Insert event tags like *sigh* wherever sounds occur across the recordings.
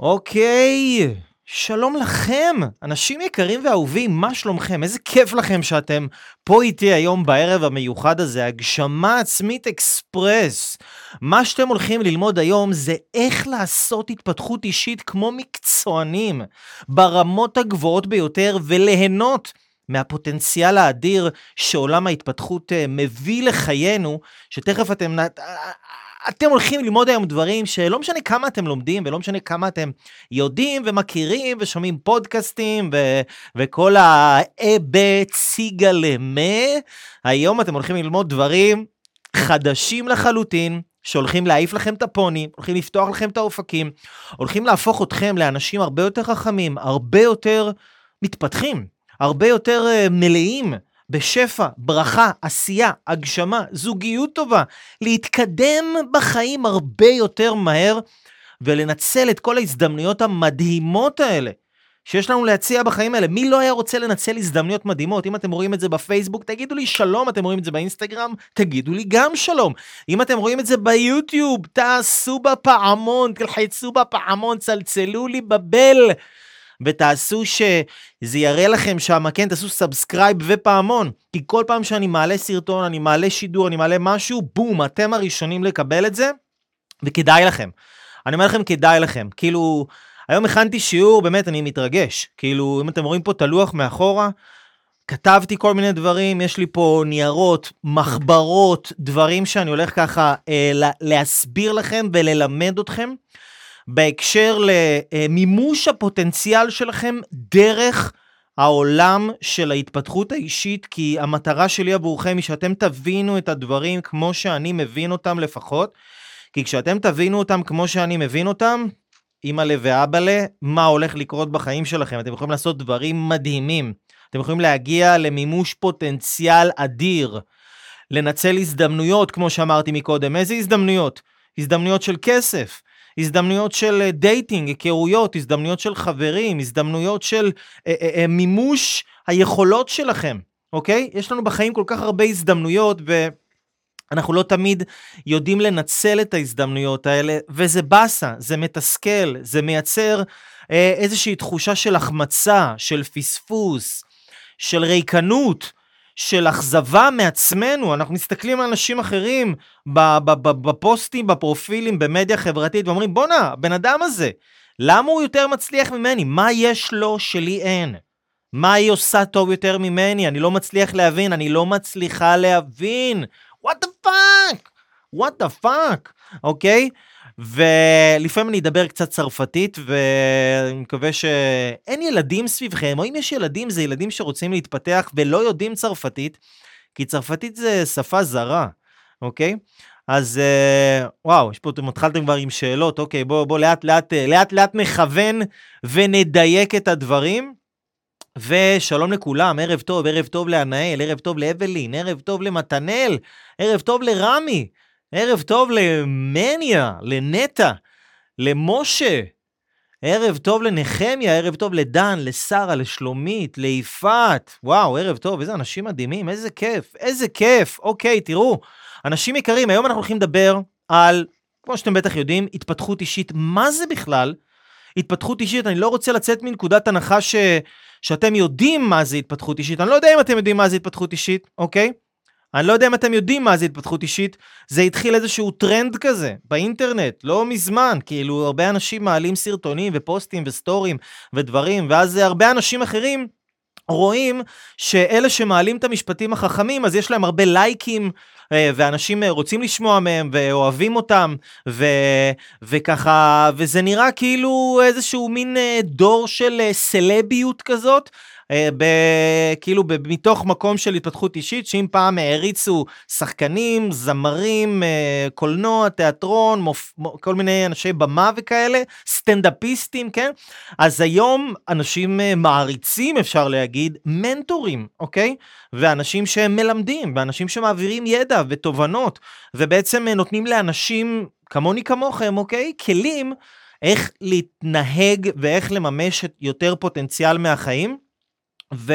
אוקיי, שלום לכם, אנשים יקרים ואהובים, מה שלומכם? איזה כיף לכם שאתם פה איתי היום בערב המיוחד הזה, הגשמה עצמית אקספרס. מה שאתם הולכים ללמוד היום זה איך לעשות התפתחות אישית כמו מקצוענים, ברמות הגבוהות ביותר, וליהנות מהפוטנציאל האדיר שעולם ההתפתחות אה, מביא לחיינו, שתכף אתם... אתם הולכים ללמוד היום דברים שלא משנה כמה אתם לומדים ולא משנה כמה אתם יודעים ומכירים ושומעים פודקאסטים ו- וכל האבט סיגה למה, היום אתם הולכים ללמוד דברים חדשים לחלוטין. שהולכים להעיף לכם את הפוני, הולכים לפתוח לכם את האופקים, הולכים להפוך אתכם לאנשים הרבה יותר חכמים, הרבה יותר מתפתחים, הרבה יותר uh, מלאים בשפע, ברכה, עשייה, הגשמה, זוגיות טובה, להתקדם בחיים הרבה יותר מהר ולנצל את כל ההזדמנויות המדהימות האלה שיש לנו להציע בחיים האלה. מי לא היה רוצה לנצל הזדמנויות מדהימות? אם אתם רואים את זה בפייסבוק, תגידו לי שלום, אתם רואים את זה באינסטגרם, תגידו לי גם שלום. אם אתם רואים את זה ביוטיוב, תעשו בפעמון, תלחצו בפעמון, צלצלו לי ב bell. ותעשו שזה יראה לכם שם, כן, תעשו subscribe ופעמון, כי כל פעם שאני מעלה סרטון, אני מעלה שידור, אני מעלה משהו, בום, אתם הראשונים לקבל את זה, וכדאי לכם. אני אומר לכם, כדאי לכם. כאילו, היום הכנתי שיעור, באמת, אני מתרגש. כאילו, אם אתם רואים פה את הלוח מאחורה, כתבתי כל מיני דברים, יש לי פה ניירות, מחברות, דברים שאני הולך ככה אה, להסביר לכם וללמד אתכם. בהקשר למימוש הפוטנציאל שלכם דרך העולם של ההתפתחות האישית, כי המטרה שלי עבורכם היא שאתם תבינו את הדברים כמו שאני מבין אותם לפחות, כי כשאתם תבינו אותם כמו שאני מבין אותם, אימא'לה ואבא'לה, מה הולך לקרות בחיים שלכם. אתם יכולים לעשות דברים מדהימים. אתם יכולים להגיע למימוש פוטנציאל אדיר, לנצל הזדמנויות, כמו שאמרתי מקודם. איזה הזדמנויות? הזדמנויות של כסף, הזדמנויות של אה, dating, היכרויות, הזדמנויות של חברים, הזדמנויות של אה, אה, אה, מימוש היכולות שלכם, אוקיי? יש לנו בחיים כל כך הרבה הזדמנויות ואנחנו לא תמיד יודעים לנצל את ההזדמנויות האלה, וזה באסה, זה מתסכל, זה מייצר אה, איזושהי תחושה של החמצה, של פספוס, של ריקנות. של אכזבה מעצמנו, אנחנו מסתכלים על אנשים אחרים בפוסטים, בפרופילים, במדיה חברתית, ואומרים, בואנה, הבן אדם הזה, למה הוא יותר מצליח ממני? מה יש לו שלי אין? מה היא עושה טוב יותר ממני? אני לא מצליח להבין, אני לא מצליחה להבין. what the fuck? what the fuck? אוקיי? ולפעמים אני אדבר קצת צרפתית, ואני מקווה שאין ילדים סביבכם, או אם יש ילדים, זה ילדים שרוצים להתפתח ולא יודעים צרפתית, כי צרפתית זה שפה זרה, אוקיי? אז וואו, יש פה, אתם התחלתם כבר עם שאלות, אוקיי, בואו בוא, לאט לאט, לאט לאט נכוון ונדייק את הדברים. ושלום לכולם, ערב טוב, ערב טוב לענאל, ערב טוב לאבלין, ערב טוב למתנאל, ערב טוב לרמי. ערב טוב למניה, לנטע, למשה. ערב טוב לנחמיה, ערב טוב לדן, לשרה, לשלומית, ליפעת. וואו, ערב טוב, איזה אנשים מדהימים, איזה כיף, איזה כיף. אוקיי, תראו, אנשים יקרים, היום אנחנו הולכים לדבר על, כמו שאתם בטח יודעים, התפתחות אישית. מה זה בכלל? התפתחות אישית, אני לא רוצה לצאת מנקודת הנחה ש... שאתם יודעים מה זה התפתחות אישית. אני לא יודע אם אתם יודעים מה זה התפתחות אישית, אוקיי? אני לא יודע אם אתם יודעים מה זה התפתחות אישית, זה התחיל איזשהו טרנד כזה באינטרנט, לא מזמן, כאילו הרבה אנשים מעלים סרטונים ופוסטים וסטורים ודברים, ואז הרבה אנשים אחרים רואים שאלה שמעלים את המשפטים החכמים, אז יש להם הרבה לייקים, אה, ואנשים אה, רוצים לשמוע מהם ואוהבים אותם, ו, וככה, וזה נראה כאילו איזשהו מין אה, דור של סלביות כזאת, ב, כאילו ב, מתוך מקום של התפתחות אישית, שאם פעם העריצו שחקנים, זמרים, אה, קולנוע, תיאטרון, מופ, כל מיני אנשי במה וכאלה, סטנדאפיסטים, כן? אז היום אנשים אה, מעריצים, אפשר להגיד, מנטורים, אוקיי? ואנשים שהם מלמדים, ואנשים שמעבירים ידע ותובנות, ובעצם נותנים לאנשים כמוני כמוכם, אוקיי? כלים איך להתנהג ואיך לממש יותר פוטנציאל מהחיים. ו...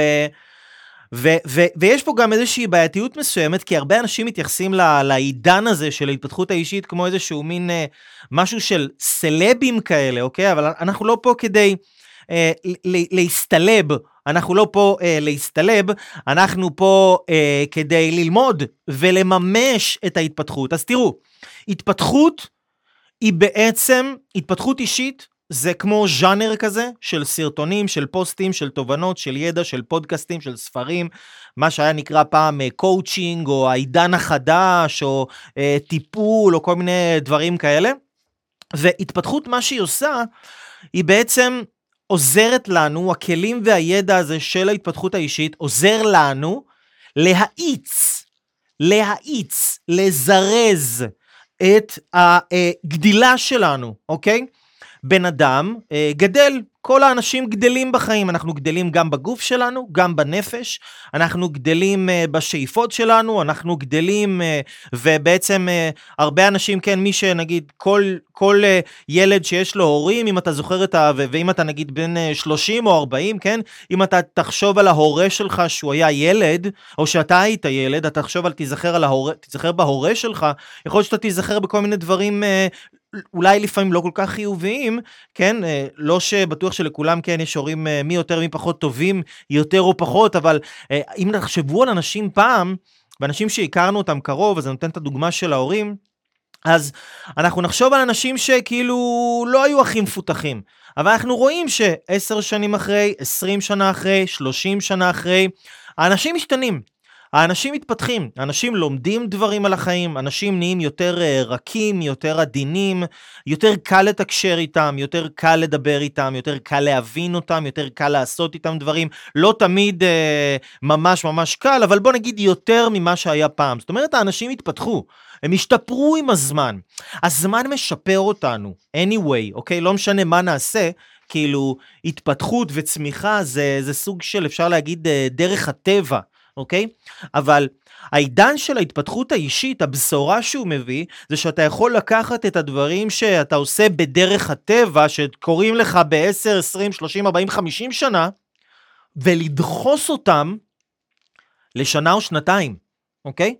ו- ו- ויש פה גם איזושהי בעייתיות מסוימת, כי הרבה אנשים מתייחסים ל- לעידן הזה של ההתפתחות האישית כמו איזשהו מין אה, משהו של סלבים כאלה, אוקיי? אבל אנחנו לא פה כדי אה, להסתלב, אנחנו לא פה אה, להסתלב, אנחנו פה אה, כדי ללמוד ולממש את ההתפתחות. אז תראו, התפתחות היא בעצם, התפתחות אישית זה כמו ז'אנר כזה של סרטונים, של פוסטים, של תובנות, של ידע, של פודקאסטים, של ספרים, מה שהיה נקרא פעם קואוצ'ינג, או העידן החדש, או אה, טיפול, או כל מיני דברים כאלה. והתפתחות, מה שהיא עושה, היא בעצם עוזרת לנו, הכלים והידע הזה של ההתפתחות האישית, עוזר לנו להאיץ, להאיץ, לזרז את הגדילה שלנו, אוקיי? בן אדם אה, גדל, כל האנשים גדלים בחיים, אנחנו גדלים גם בגוף שלנו, גם בנפש, אנחנו גדלים uh, בשאיפות שלנו, אנחנו גדלים, uh, ובעצם uh, הרבה אנשים, כן, מי שנגיד, כל, כל uh, ילד שיש לו הורים, אם אתה זוכר את ה... ואם אתה נגיד בן uh, 30 או 40, כן, אם אתה תחשוב על ההורה שלך שהוא היה ילד, או שאתה היית ילד, אתה תחשוב על, תיזכר על ההורה, תיזכר בהורה שלך, יכול להיות שאתה תיזכר בכל מיני דברים uh, אולי לפעמים לא כל כך חיוביים, כן? אה, לא שבטוח שלכולם כן יש הורים אה, מי יותר מי פחות טובים, יותר או פחות, אבל אה, אם תחשבו על אנשים פעם, ואנשים שהכרנו אותם קרוב, אז אני נותן את הדוגמה של ההורים, אז אנחנו נחשוב על אנשים שכאילו לא היו הכי מפותחים, אבל אנחנו רואים שעשר שנים אחרי, עשרים שנה אחרי, שלושים שנה אחרי, האנשים משתנים. האנשים מתפתחים, אנשים לומדים דברים על החיים, אנשים נהיים יותר uh, רכים, יותר עדינים, יותר קל לתקשר איתם, יותר קל לדבר איתם, יותר קל להבין אותם, יותר קל לעשות איתם דברים. לא תמיד uh, ממש ממש קל, אבל בוא נגיד יותר ממה שהיה פעם. זאת אומרת, האנשים התפתחו, הם השתפרו עם הזמן. הזמן משפר אותנו, anyway, אוקיי? לא משנה מה נעשה. כאילו התפתחות וצמיחה זה, זה סוג של אפשר להגיד אה, דרך הטבע אוקיי? אבל העידן של ההתפתחות האישית, הבשורה שהוא מביא, זה שאתה יכול לקחת את הדברים שאתה עושה בדרך הטבע, שקורים לך ב-10, 20, 30, 40, 50 שנה, ולדחוס אותם לשנה או שנתיים, אוקיי?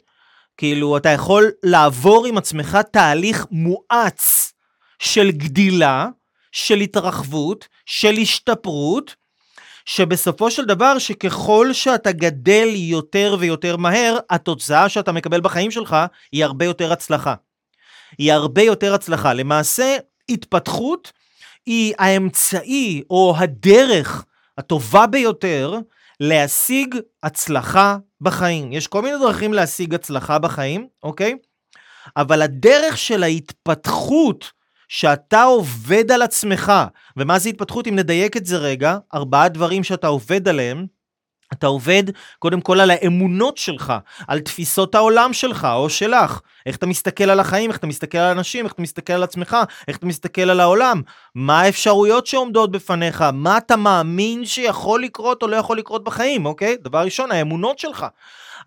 כאילו, אתה יכול לעבור עם עצמך תהליך מואץ של גדילה, של התרחבות, של השתפרות, שבסופו של דבר, שככל שאתה גדל יותר ויותר מהר, התוצאה שאתה מקבל בחיים שלך היא הרבה יותר הצלחה. היא הרבה יותר הצלחה. למעשה, התפתחות היא האמצעי או הדרך הטובה ביותר להשיג הצלחה בחיים. יש כל מיני דרכים להשיג הצלחה בחיים, אוקיי? אבל הדרך של ההתפתחות שאתה עובד על עצמך. ומה זה התפתחות? אם נדייק את זה רגע, ארבעה דברים שאתה עובד עליהם. אתה עובד קודם כל על האמונות שלך, על תפיסות העולם שלך או שלך. איך אתה מסתכל על החיים, איך אתה מסתכל על אנשים, איך אתה מסתכל על עצמך, איך אתה מסתכל על העולם. מה האפשרויות שעומדות בפניך, מה אתה מאמין שיכול לקרות או לא יכול לקרות בחיים, אוקיי? דבר ראשון, האמונות שלך.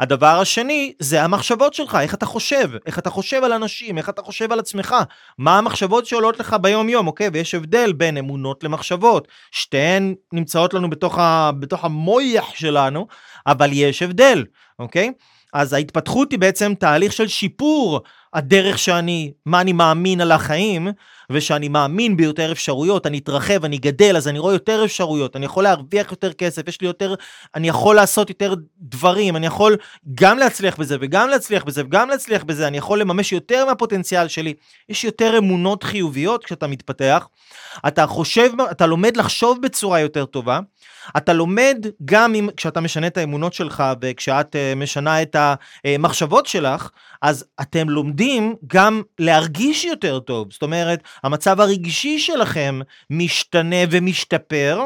הדבר השני זה המחשבות שלך, איך אתה חושב, איך אתה חושב על אנשים, איך אתה חושב על עצמך, מה המחשבות שעולות לך ביום יום, אוקיי? ויש הבדל בין אמונות למחשבות, שתיהן נמצאות לנו בתוך, ה, בתוך המויח שלנו, אבל יש הבדל, אוקיי? אז ההתפתחות היא בעצם תהליך של שיפור הדרך שאני, מה אני מאמין על החיים, ושאני מאמין ביותר אפשרויות, אני אתרחב, אני גדל, אז אני רואה יותר אפשרויות, אני יכול להרוויח יותר כסף, יש לי יותר, אני יכול לעשות יותר דברים, אני יכול גם להצליח בזה וגם להצליח בזה וגם להצליח בזה, אני יכול לממש יותר מהפוטנציאל שלי. יש יותר אמונות חיוביות כשאתה מתפתח, אתה חושב, אתה לומד לחשוב בצורה יותר טובה, אתה לומד גם אם, כשאתה משנה את האמונות שלך וכשאת uh, משנה את המחשבות שלך, אז אתם לומדים גם להרגיש יותר טוב. זאת אומרת, המצב הרגשי שלכם משתנה ומשתפר,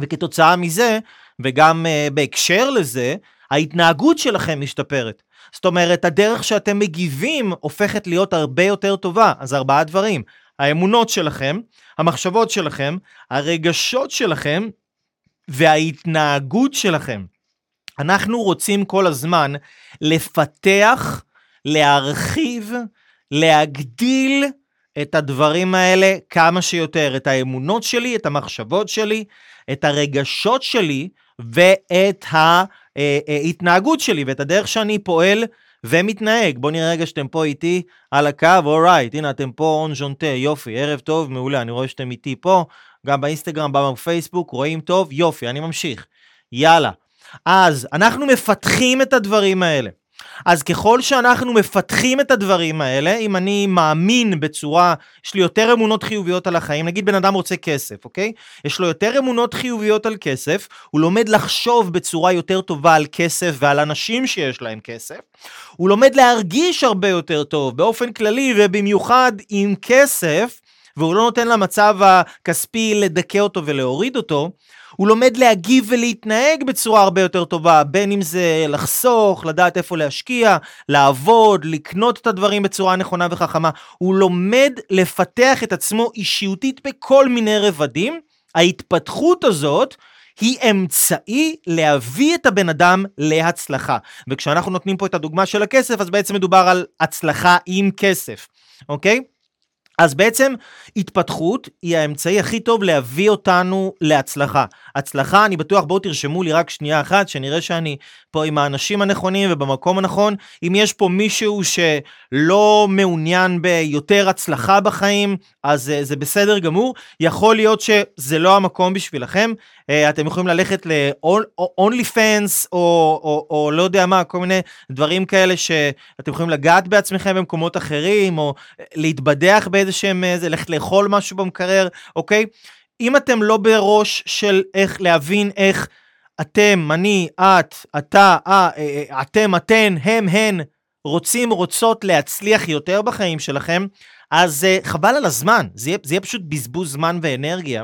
וכתוצאה מזה, וגם uh, בהקשר לזה, ההתנהגות שלכם משתפרת. זאת אומרת, הדרך שאתם מגיבים הופכת להיות הרבה יותר טובה. אז ארבעה דברים. האמונות שלכם, המחשבות שלכם, הרגשות שלכם וההתנהגות שלכם. אנחנו רוצים כל הזמן לפתח, להרחיב, להגדיל את הדברים האלה כמה שיותר, את האמונות שלי, את המחשבות שלי, את הרגשות שלי ואת ההתנהגות שלי ואת הדרך שאני פועל ומתנהג. בואו נראה רגע שאתם פה איתי על הקו, אורייט, הנה אתם פה און ז'ונטה, יופי, ערב טוב, מעולה, אני רואה שאתם איתי פה, גם באינסטגרם, גם בפייסבוק, רואים טוב, יופי, אני ממשיך. יאללה. אז אנחנו מפתחים את הדברים האלה. אז ככל שאנחנו מפתחים את הדברים האלה, אם אני מאמין בצורה, יש לי יותר אמונות חיוביות על החיים, נגיד בן אדם רוצה כסף, אוקיי? יש לו יותר אמונות חיוביות על כסף, הוא לומד לחשוב בצורה יותר טובה על כסף ועל אנשים שיש להם כסף, הוא לומד להרגיש הרבה יותר טוב באופן כללי ובמיוחד עם כסף, והוא לא נותן למצב הכספי לדכא אותו ולהוריד אותו, הוא לומד להגיב ולהתנהג בצורה הרבה יותר טובה, בין אם זה לחסוך, לדעת איפה להשקיע, לעבוד, לקנות את הדברים בצורה נכונה וחכמה. הוא לומד לפתח את עצמו אישיותית בכל מיני רבדים. ההתפתחות הזאת היא אמצעי להביא את הבן אדם להצלחה. וכשאנחנו נותנים פה את הדוגמה של הכסף, אז בעצם מדובר על הצלחה עם כסף, אוקיי? אז בעצם התפתחות היא האמצעי הכי טוב להביא אותנו להצלחה. הצלחה, אני בטוח, בואו תרשמו לי רק שנייה אחת, שנראה שאני פה עם האנשים הנכונים ובמקום הנכון. אם יש פה מישהו שלא מעוניין ביותר הצלחה בחיים, אז uh, זה בסדר גמור. יכול להיות שזה לא המקום בשבילכם. Uh, אתם יכולים ללכת ל-only fans, או, או, או, לא יודע מה, כל מיני דברים כאלה שאתם יכולים לגעת בעצמכם במקומות אחרים, או להתבדח באיזה שהם, אה, ללכת לאכול משהו במקרר, אוקיי? אם אתם לא בראש של איך להבין איך אתם, אני, את, אתה, אה, אה, אתם, אתן, הם, הן, רוצים, רוצות להצליח יותר בחיים שלכם, אז uh, חבל על הזמן, זה יהיה, זה יהיה פשוט בזבוז זמן ואנרגיה.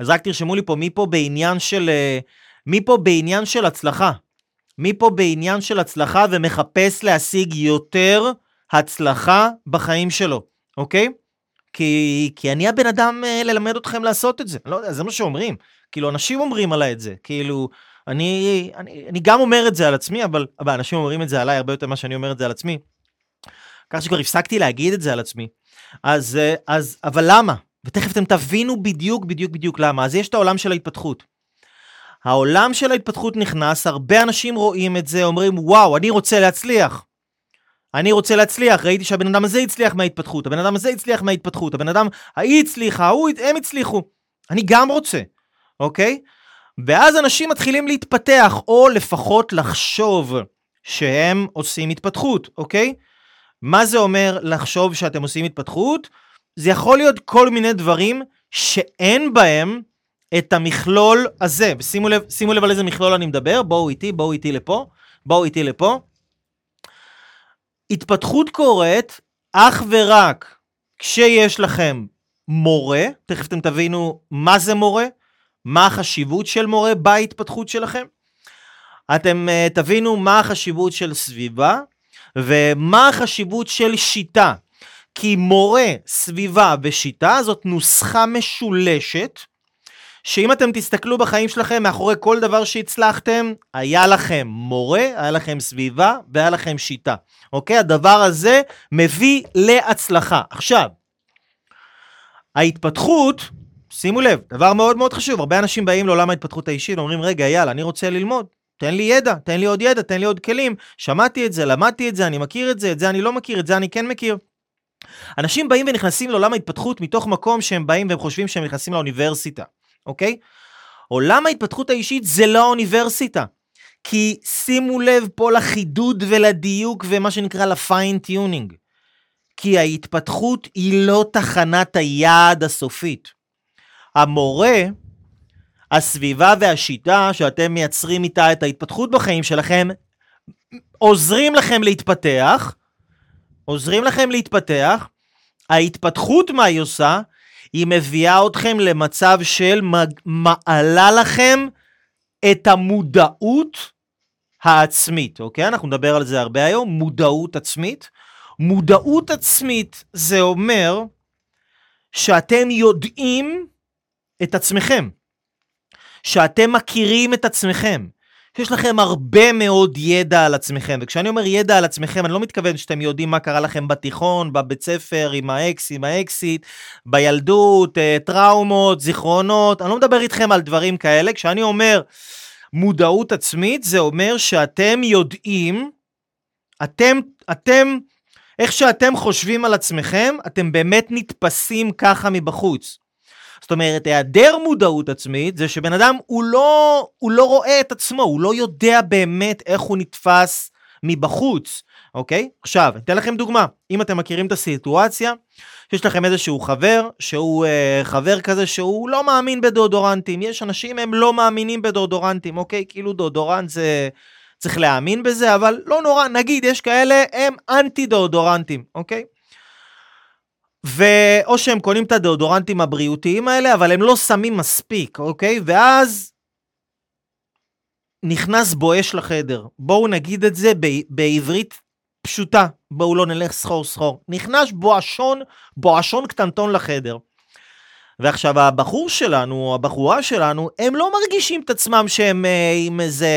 אז רק תרשמו לי פה מי פה בעניין של, uh, מי פה בעניין של הצלחה. מי פה בעניין של הצלחה ומחפש להשיג יותר הצלחה בחיים שלו, אוקיי? כי, כי אני הבן אדם uh, ללמד אתכם לעשות את זה. לא יודע, זה מה שאומרים. כאילו, אנשים אומרים עליי את זה. כאילו, אני, אני, אני גם אומר את זה על עצמי, אבל, אבל אנשים אומרים את זה עליי הרבה יותר ממה שאני אומר את זה על עצמי. כך שכבר הפסקתי להגיד את זה על עצמי. אז, אה, אז, אבל למה? ותכף אתם תבינו בדיוק, בדיוק, בדיוק למה. אז יש את העולם של ההתפתחות. העולם של ההתפתחות נכנס, הרבה אנשים רואים את זה, אומרים, וואו, אני רוצה להצליח. אני רוצה להצליח, ראיתי שהבן אדם הזה הצליח מההתפתחות, הבן אדם הזה הצליח מההתפתחות, הבן אדם, ההיא הצליחה, ההוא, הם הצליחו. אני גם רוצה, אוקיי? ואז אנשים מתחילים להתפתח, או לפחות לחשוב שהם עושים התפתחות, אוקיי? מה זה אומר לחשוב שאתם עושים התפתחות? זה יכול להיות כל מיני דברים שאין בהם את המכלול הזה. ושימו לב, שימו לב על איזה מכלול אני מדבר, בואו איתי, בואו איתי לפה, בואו איתי לפה. התפתחות קורית אך ורק כשיש לכם מורה, תכף אתם תבינו מה זה מורה, מה החשיבות של מורה בהתפתחות שלכם. אתם uh, תבינו מה החשיבות של סביבה ומה החשיבות של שיטה. כי מורה, סביבה ושיטה זאת נוסחה משולשת, שאם אתם תסתכלו בחיים שלכם מאחורי כל דבר שהצלחתם, היה לכם מורה, היה לכם סביבה והיה לכם שיטה. אוקיי? הדבר הזה מביא להצלחה. עכשיו, ההתפתחות, שימו לב, דבר מאוד מאוד חשוב, הרבה אנשים באים לעולם ההתפתחות האישית ואומרים, רגע, יאללה, אני רוצה ללמוד, תן לי ידע, תן לי עוד ידע, תן לי עוד כלים, שמעתי את זה, למדתי את זה, אני מכיר את זה, את זה אני לא מכיר, את זה אני כן מכיר. אנשים באים ונכנסים לעולם ההתפתחות מתוך מקום שהם באים והם חושבים שהם נכנסים לאוניברסיטה, אוקיי? עולם ההתפתחות האישית זה לא האוניברסיטה. כי שימו לב פה לחידוד ולדיוק ומה שנקרא ל fine tuning. כי ההתפתחות היא לא תחנת היעד הסופית. המורה, הסביבה והשיטה שאתם מייצרים איתה את ההתפתחות בחיים שלכם, עוזרים לכם להתפתח, עוזרים לכם להתפתח, ההתפתחות מה היא עושה? היא מביאה אתכם למצב של מעלה לכם את המודעות העצמית, אוקיי? אנחנו נדבר על זה הרבה היום, מודעות עצמית. מודעות עצמית זה אומר שאתם יודעים את עצמכם, שאתם מכירים את עצמכם, שיש לכם הרבה מאוד ידע על עצמכם. וכשאני אומר ידע על עצמכם, אני לא מתכוון שאתם יודעים מה קרה לכם בתיכון, בבית ספר, עם האקס, עם האקסיט, בילדות, אה, טראומות, זיכרונות, אני לא מדבר איתכם על דברים כאלה. כשאני אומר... מודעות עצמית זה אומר שאתם יודעים, אתם, אתם, איך שאתם חושבים על עצמכם, אתם באמת נתפסים ככה מבחוץ. זאת אומרת, היעדר מודעות עצמית זה שבן אדם הוא לא, הוא לא רואה את עצמו, הוא לא יודע באמת איך הוא נתפס מבחוץ, אוקיי? עכשיו, אתן לכם דוגמה. אם אתם מכירים את הסיטואציה, יש לכם איזשהו חבר, שהוא אה, חבר כזה שהוא לא מאמין בדאודורנטים. יש אנשים, הם לא מאמינים בדאודורנטים, אוקיי? כאילו דאודורנט זה... צריך להאמין בזה, אבל לא נורא, נגיד, יש כאלה, הם אנטי דאודורנטים, אוקיי? ואו שהם קונים את הדאודורנטים הבריאותיים האלה, אבל הם לא שמים מספיק, אוקיי? ואז נכנס בואש לחדר. בואו נגיד את זה בעברית פשוטה, בואו לא נלך סחור סחור. נכנס בואשון, בואשון קטנטון לחדר. ועכשיו הבחור שלנו, הבחורה שלנו, הם לא מרגישים את עצמם שהם אה, עם איזה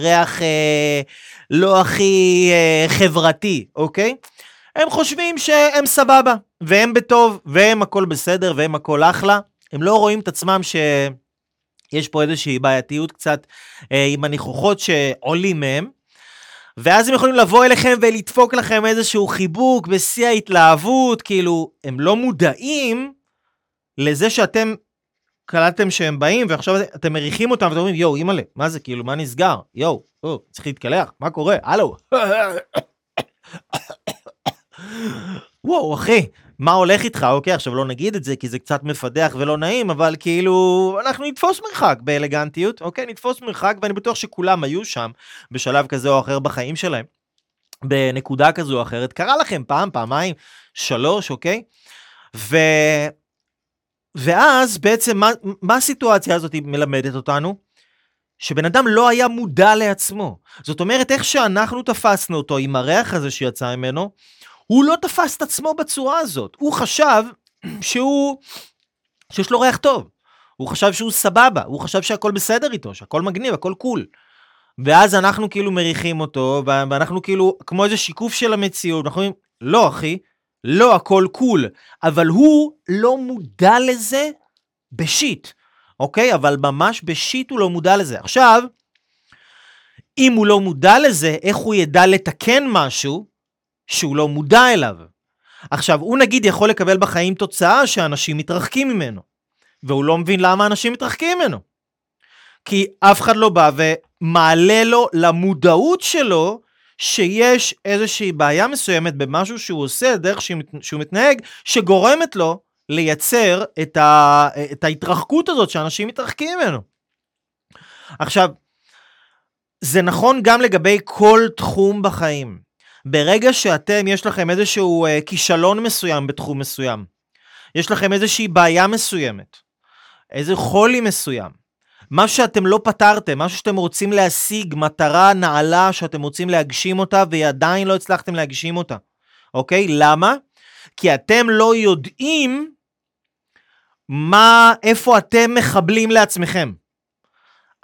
ריח אה, לא הכי אה, חברתי, אוקיי? הם חושבים שהם סבבה, והם בטוב, והם הכל בסדר, והם הכל אחלה. הם לא רואים את עצמם שיש פה איזושהי בעייתיות קצת אה, עם הניחוחות שעולים מהם. ואז הם יכולים לבוא אליכם ולדפוק לכם איזשהו חיבוק בשיא ההתלהבות, כאילו, הם לא מודעים לזה שאתם קלטתם שהם באים, ועכשיו אתם מריחים אותם ואתם אומרים, יואו, אימא'לה, מה זה, כאילו, מה נסגר? יואו, או, צריך להתקלח, מה קורה? הלו. וואו, אחי, מה הולך איתך? אוקיי, עכשיו לא נגיד את זה כי זה קצת מפדח ולא נעים, אבל כאילו, אנחנו נתפוס מרחק באלגנטיות, אוקיי? נתפוס מרחק, ואני בטוח שכולם היו שם בשלב כזה או אחר בחיים שלהם, בנקודה כזו או אחרת. קרה לכם פעם, פעמיים, שלוש, אוקיי? ו... ואז בעצם, מה, מה הסיטואציה הזאת מלמדת אותנו? שבן אדם לא היה מודע לעצמו. זאת אומרת, איך שאנחנו תפסנו אותו עם הריח הזה שיצא ממנו, הוא לא תפס את עצמו בצורה הזאת. הוא חשב שהוא, שיש לו ריח טוב. הוא חשב שהוא סבבה, הוא חשב שהכל בסדר איתו, שהכל מגניב, הכל קול. ואז אנחנו כאילו מריחים אותו, ואנחנו כאילו, כמו איזה שיקוף של המציאות, אנחנו אומרים, לא אחי, לא הכל קול, אבל הוא לא מודע לזה בשיט, אוקיי? אבל ממש בשיט הוא לא מודע לזה. עכשיו, אם הוא לא מודע לזה, איך הוא ידע לתקן משהו שהוא לא מודע אליו? עכשיו, הוא נגיד יכול לקבל בחיים תוצאה שאנשים מתרחקים ממנו, והוא לא מבין למה אנשים מתרחקים ממנו. כי אף אחד לא בא ומעלה לו למודעות שלו שיש איזושהי בעיה מסוימת במשהו שהוא עושה, דרך שהוא מתנהג, שגורמת לו לייצר את, ה, את ההתרחקות הזאת שאנשים מתרחקים ממנו. עכשיו, זה נכון גם לגבי כל תחום בחיים. ברגע שאתם, יש לכם איזשהו uh, כישלון מסוים בתחום מסוים, יש לכם איזושהי בעיה מסוימת, איזה חולי מסוים, משהו שאתם לא פתרתם, משהו שאתם רוצים להשיג, מטרה נעלה שאתם רוצים להגשים אותה ועדיין לא הצלחתם להגשים אותה, אוקיי? למה? כי אתם לא יודעים מה, איפה אתם מחבלים לעצמכם.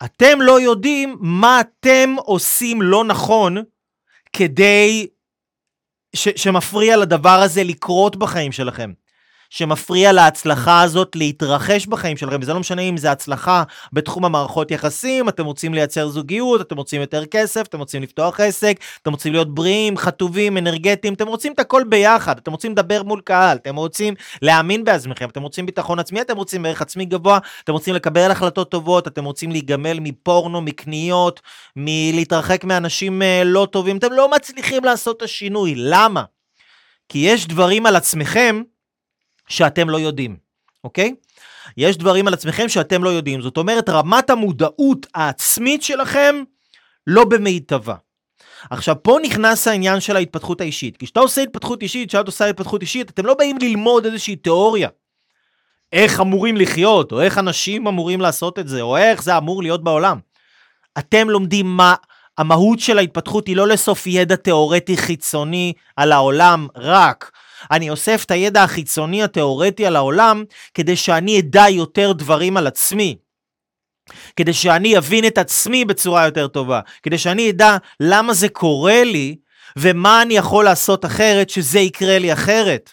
אתם לא יודעים מה אתם עושים לא נכון כדי ש, שמפריע לדבר הזה לקרות בחיים שלכם. שמפריע להצלחה הזאת להתרחש בחיים שלכם, וזה לא משנה אם זה הצלחה בתחום המערכות יחסים, אתם רוצים לייצר זוגיות, אתם רוצים יותר כסף, אתם רוצים לפתוח עסק, אתם רוצים להיות בריאים, חטובים, אנרגטיים, אתם רוצים את הכל ביחד, אתם רוצים לדבר מול קהל, אתם רוצים להאמין בעצמכם, אתם רוצים ביטחון עצמי, אתם רוצים ערך עצמי גבוה, אתם רוצים לקבל החלטות טובות, אתם רוצים להיגמל מפורנו, מקניות, מלהתרחק מאנשים אה, לא טובים, אתם לא מצליחים לעשות את השינוי, למה? כי יש דברים על עצמכם שאתם לא יודעים, אוקיי? יש דברים על עצמכם שאתם לא יודעים. זאת אומרת, רמת המודעות העצמית שלכם לא במיטבה. עכשיו, פה נכנס העניין של ההתפתחות האישית. כי כשאתה עושה התפתחות אישית, כשאת עושה התפתחות אישית, אתם לא באים ללמוד איזושהי תיאוריה. איך אמורים לחיות, או איך אנשים אמורים לעשות את זה, או איך זה אמור להיות בעולם. אתם לומדים מה המהות של ההתפתחות היא לא לסוף ידע תיאורטי חיצוני על העולם רק, אני אוסף את הידע החיצוני התיאורטי על העולם, כדי שאני אדע יותר דברים על עצמי. כדי שאני אבין את עצמי בצורה יותר טובה. כדי שאני אדע למה זה קורה לי, ומה אני יכול לעשות אחרת שזה יקרה לי אחרת.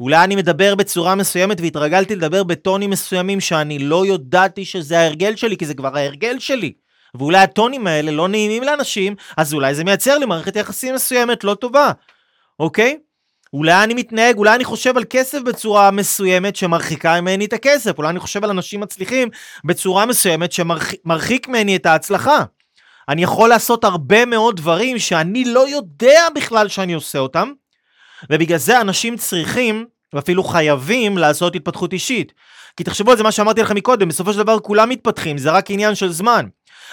אולי אני מדבר בצורה מסוימת והתרגלתי לדבר בטונים מסוימים שאני לא ידעתי שזה ההרגל שלי, כי זה כבר ההרגל שלי. ואולי הטונים האלה לא נעימים לאנשים, אז אולי זה מייצר לי מערכת יחסים מסוימת לא טובה, אוקיי? אולי אני מתנהג, אולי אני חושב על כסף בצורה מסוימת שמרחיקה ממני את הכסף, אולי אני חושב על אנשים מצליחים בצורה מסוימת שמרחיק ממני את ההצלחה. אני יכול לעשות הרבה מאוד דברים שאני לא יודע בכלל שאני עושה אותם, ובגלל זה אנשים צריכים, ואפילו חייבים, לעשות התפתחות אישית. כי תחשבו על זה, מה שאמרתי לכם מקודם, בסופו של דבר כולם מתפתחים, זה רק עניין של זמן.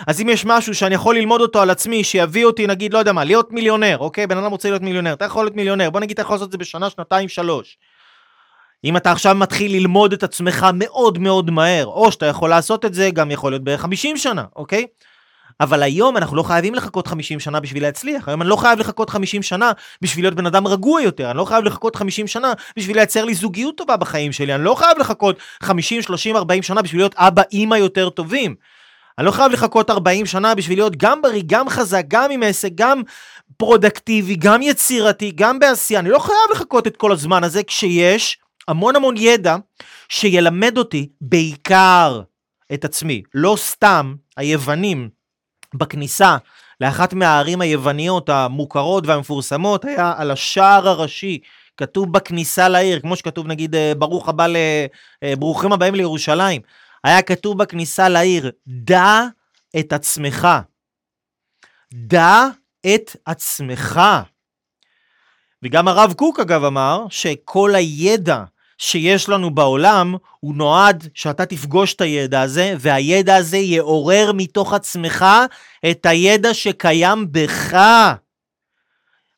אז אם יש משהו שאני יכול ללמוד אותו על עצמי, שיביא אותי, נגיד, לא יודע מה, להיות מיליונר, אוקיי? בן אדם רוצה להיות מיליונר, אתה יכול להיות מיליונר, בוא נגיד, אתה יכול לעשות את זה בשנה, שנתיים, שלוש. אם אתה עכשיו מתחיל ללמוד את עצמך מאוד מאוד מהר, או שאתה יכול לעשות את זה, גם יכול להיות בערך 50 שנה, אוקיי? אבל היום אנחנו לא חייבים לחכות 50 שנה בשביל להצליח. היום אני לא חייב לחכות 50 שנה בשביל להיות בן אדם רגוע יותר. אני לא חייב לחכות 50 שנה בשביל לייצר לי זוגיות טובה בחיים שלי. אני לא חייב לחכות 50, 30, 40 שנה בשביל להיות אבא, אימא יותר טובים. אני לא חייב לחכות 40 שנה בשביל להיות גם בריא, גם חזק, גם עם עסק, גם פרודקטיבי, גם יצירתי, גם בעשייה. אני לא חייב לחכות את כל הזמן הזה כשיש המון המון ידע שילמד אותי בעיקר את עצמי. לא סתם היוונים בכניסה לאחת מהערים היווניות המוכרות והמפורסמות היה על השער הראשי. כתוב בכניסה לעיר, כמו שכתוב נגיד ברוך הבא, ל... אה, ברוכים הבאים לירושלים. היה כתוב בכניסה לעיר, דע את עצמך. דע את עצמך. וגם הרב קוק אגב אמר שכל הידע שיש לנו בעולם, הוא נועד שאתה תפגוש את הידע הזה, והידע הזה יעורר מתוך עצמך את הידע שקיים בך.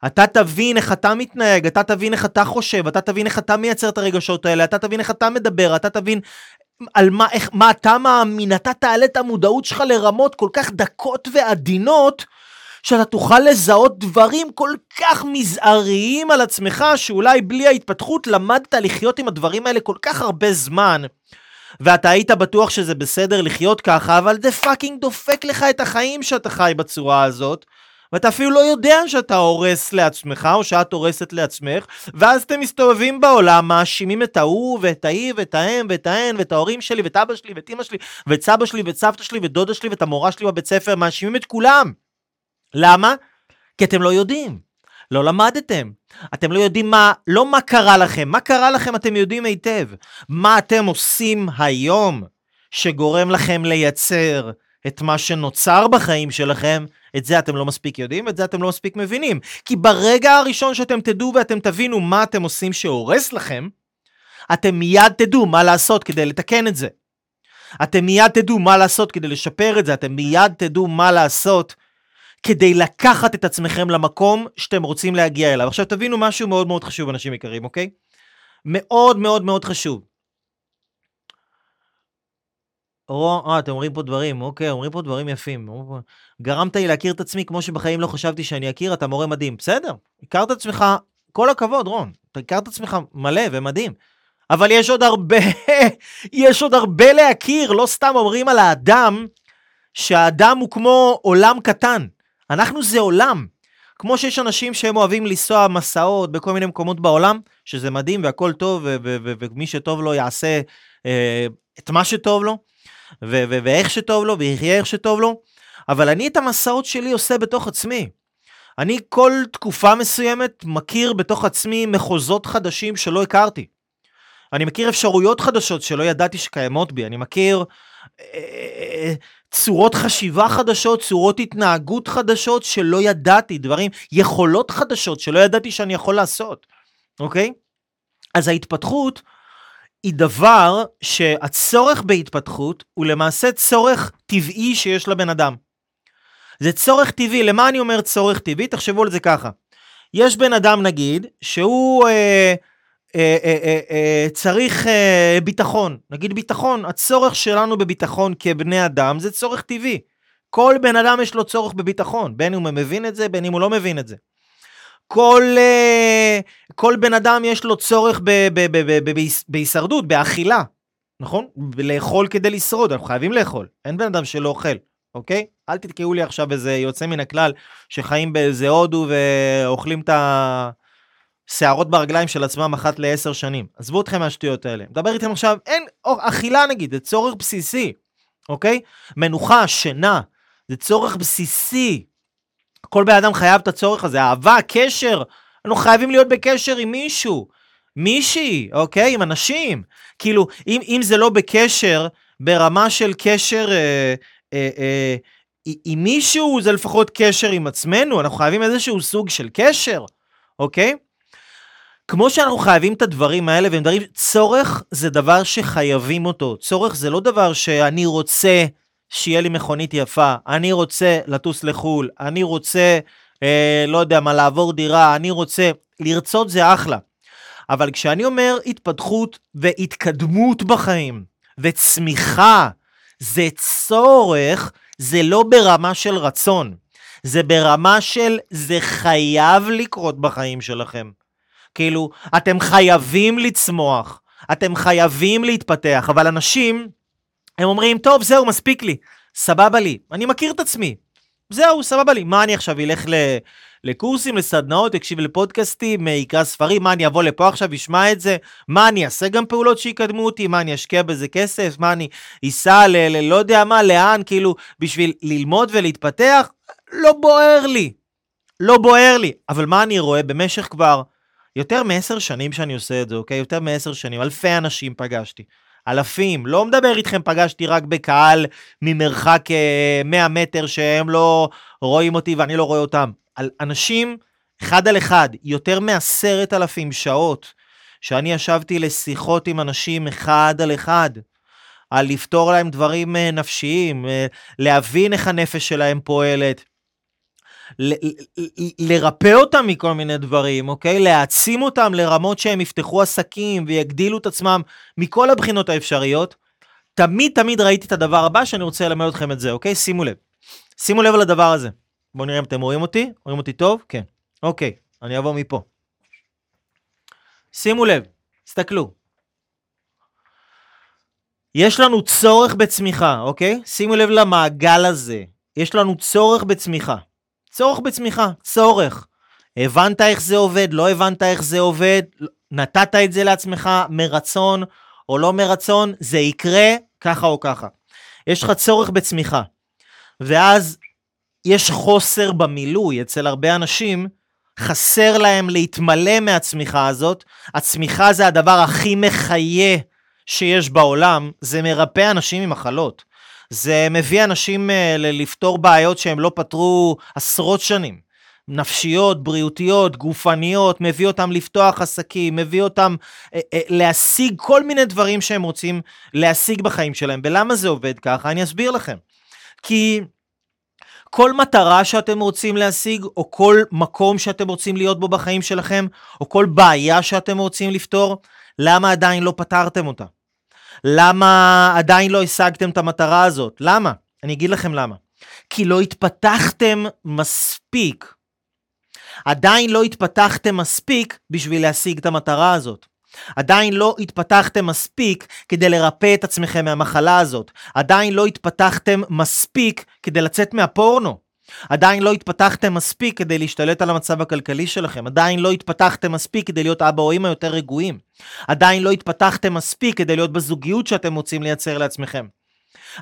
אתה תבין איך אתה מתנהג, אתה תבין איך אתה חושב, אתה תבין איך אתה מייצר את הרגשות האלה, אתה תבין איך אתה מדבר, אתה תבין על מה, איך, מה אתה מאמין, אתה תעלה את המודעות שלך לרמות כל כך דקות ועדינות, שאתה תוכל לזהות דברים כל כך מזעריים על עצמך, שאולי בלי ההתפתחות למדת לחיות עם הדברים האלה כל כך הרבה זמן. ואתה היית בטוח שזה בסדר לחיות ככה, אבל זה fucking דופק לך את החיים שאתה חי בצורה הזאת. ואתה אפילו לא יודע שאתה הורס לעצמך, או שאת הורסת לעצמך, ואז אתם מסתובבים בעולם, מאשימים את ההוא, ואת ההיא, ואת האם, ואת ההן, ואת ההורים שלי, ואת אבא שלי, ואת אמא שלי, ואת סבא שלי, ואת סבתא שלי, ואת דודה שלי, ואת המורה שלי בבית ספר, מאשימים את כולם. למה? כי אתם לא יודעים. לא למדתם. אתם לא יודעים מה, לא מה קרה לכם, מה קרה לכם אתם יודעים היטב. מה אתם עושים היום שגורם לכם לייצר את מה שנוצר בחיים שלכם, את זה אתם לא מספיק יודעים, את זה אתם לא מספיק מבינים. כי ברגע הראשון שאתם תדעו ואתם תבינו מה אתם עושים שהורס לכם, אתם מיד תדעו מה לעשות כדי לתקן את זה. אתם מיד תדעו מה לעשות כדי לשפר את זה, אתם מיד תדעו מה לעשות כדי לקחת את עצמכם למקום שאתם רוצים להגיע אליו. עכשיו תבינו משהו מאוד מאוד חשוב, אנשים יקרים, אוקיי? מאוד מאוד מאוד חשוב. או, אה, אתם אומרים פה דברים, אוקיי, אומרים פה דברים יפים. גרמת לי להכיר את עצמי כמו שבחיים לא חשבתי שאני אכיר, אתה מורה מדהים. בסדר, הכרת את עצמך, כל הכבוד, רון. אתה הכרת את עצמך מלא ומדהים. אבל יש עוד הרבה, *laughs* יש עוד הרבה להכיר, לא סתם אומרים על האדם, שהאדם הוא כמו עולם קטן. אנחנו זה עולם. כמו שיש אנשים שהם אוהבים לנסוע מסעות בכל מיני מקומות בעולם, שזה מדהים והכל טוב, ומי שטוב לו יעשה אה, את מה שטוב לו, ואיך שטוב לו, ויחיה איך שטוב לו, אבל אני את המסעות שלי עושה בתוך עצמי. אני כל תקופה מסוימת מכיר בתוך עצמי מחוזות חדשים שלא הכרתי. אני מכיר אפשרויות חדשות שלא ידעתי שקיימות בי, אני מכיר אה, צורות חשיבה חדשות, צורות התנהגות חדשות שלא ידעתי, דברים, יכולות חדשות שלא ידעתי שאני יכול לעשות, אוקיי? אז ההתפתחות היא דבר שהצורך בהתפתחות הוא למעשה צורך טבעי שיש לבן אדם. זה צורך טבעי, למה אני אומר צורך טבעי? תחשבו על זה ככה. יש בן אדם נגיד, שהוא אה, אה, אה, אה, אה, צריך אה, ביטחון, נגיד ביטחון, הצורך שלנו בביטחון כבני אדם זה צורך טבעי. כל בן אדם יש לו צורך בביטחון, בין אם הוא מבין את זה, בין אם הוא לא מבין את זה. כל, אה, כל בן אדם יש לו צורך בהישרדות, באכילה, נכון? לאכול כדי לשרוד, אנחנו חייבים לאכול, אין בן אדם שלא אוכל, אוקיי? אל תתקעו לי עכשיו איזה יוצא מן הכלל שחיים באיזה הודו ואוכלים את ה... שערות ברגליים של עצמם אחת לעשר שנים. עזבו אתכם מהשטויות האלה. מדבר איתכם עכשיו, אין, אכילה נגיד, זה צורך בסיסי, אוקיי? מנוחה, שינה, זה צורך בסיסי. כל בן אדם חייב את הצורך הזה, אהבה, קשר, אנחנו חייבים להיות בקשר עם מישהו, מישהי, אוקיי? עם אנשים. כאילו, אם, אם זה לא בקשר, ברמה של קשר אה, אה, אה, עם מישהו, זה לפחות קשר עם עצמנו, אנחנו חייבים איזשהו סוג של קשר, אוקיי? כמו שאנחנו חייבים את הדברים האלה, והם דברים, צורך זה דבר שחייבים אותו. צורך זה לא דבר שאני רוצה שיהיה לי מכונית יפה, אני רוצה לטוס לחו"ל, אני רוצה, אה, לא יודע מה, לעבור דירה, אני רוצה, לרצות זה אחלה. אבל כשאני אומר התפתחות והתקדמות בחיים, וצמיחה, זה צורך, זה לא ברמה של רצון, זה ברמה של זה חייב לקרות בחיים שלכם. כאילו, אתם חייבים לצמוח, אתם חייבים להתפתח, אבל אנשים, הם אומרים, טוב, זהו, מספיק לי, סבבה לי, אני מכיר את עצמי, זהו, סבבה לי, מה אני עכשיו אלך ל... לקורסים, לסדנאות, יקשיב לפודקאסטים, יקרא ספרים, מה אני אבוא לפה עכשיו, אשמע את זה, מה אני אעשה גם פעולות שיקדמו אותי, מה אני אשקיע בזה כסף, מה אני אסע ל... ל לא יודע מה, לאן, כאילו, בשביל ללמוד ולהתפתח, לא בוער לי. לא בוער לי. אבל מה אני רואה? במשך כבר יותר מעשר שנים שאני עושה את זה, אוקיי? יותר מעשר שנים, אלפי אנשים פגשתי. אלפים, לא מדבר איתכם, פגשתי רק בקהל ממרחק 100 אה, מטר שהם לא רואים אותי ואני לא רואה אותם. על אנשים, אחד על אחד, יותר מעשרת אלפים שעות, שאני ישבתי לשיחות עם אנשים אחד על אחד, על לפתור להם דברים אה, נפשיים, אה, להבין איך הנפש שלהם פועלת, לרפא אותם מכל מיני דברים, אוקיי? להעצים אותם לרמות שהם יפתחו עסקים ויגדילו את עצמם מכל הבחינות האפשריות. תמיד תמיד ראיתי את הדבר הבא שאני רוצה ללמד אתכם את זה, אוקיי? שימו לב. שימו לב על הדבר הזה. בואו נראה אם אתם רואים אותי. רואים אותי טוב? כן. אוקיי, אני אעבור מפה. שימו לב, תסתכלו. יש לנו צורך בצמיחה, אוקיי? שימו לב למעגל הזה. יש לנו צורך בצמיחה. צורך בצמיחה, צורך. הבנת איך זה עובד, לא הבנת איך זה עובד, נתת את זה לעצמך מרצון או לא מרצון, זה יקרה ככה או ככה. יש לך צורך בצמיחה. ואז יש חוסר במילוי אצל הרבה אנשים, חסר להם להתמלא מהצמיחה הזאת. הצמיחה זה הדבר הכי מחיה שיש בעולם, זה מרפא אנשים ממחלות. זה מביא אנשים uh, לפתור בעיות שהם לא פתרו עשרות שנים. נפשיות, בריאותיות, גופניות, מביא אותם לפתוח עסקים, מביא אותם אה, אה, להשיג כל מיני דברים שהם רוצים להשיג בחיים שלהם. ולמה זה עובד ככה? אני אסביר לכם. כי כל מטרה שאתם רוצים להשיג, או כל מקום שאתם רוצים להיות בו בחיים שלכם, או כל בעיה שאתם רוצים לפתור, למה עדיין לא פתרתם אותה? למה עדיין לא השגתם את המטרה הזאת? למה? אני אגיד לכם למה. כי לא התפתחתם מספיק. עדיין לא התפתחתם מספיק בשביל להשיג את המטרה הזאת. עדיין לא התפתחתם מספיק כדי לרפא את עצמכם מהמחלה הזאת. עדיין לא התפתחתם מספיק כדי לצאת מהפורנו. עדיין לא התפתחתם מספיק כדי להשתלט על המצב הכלכלי שלכם, עדיין לא התפתחתם מספיק כדי להיות אבא או אמא יותר רגועים, עדיין לא התפתחתם מספיק כדי להיות בזוגיות שאתם רוצים לייצר לעצמכם.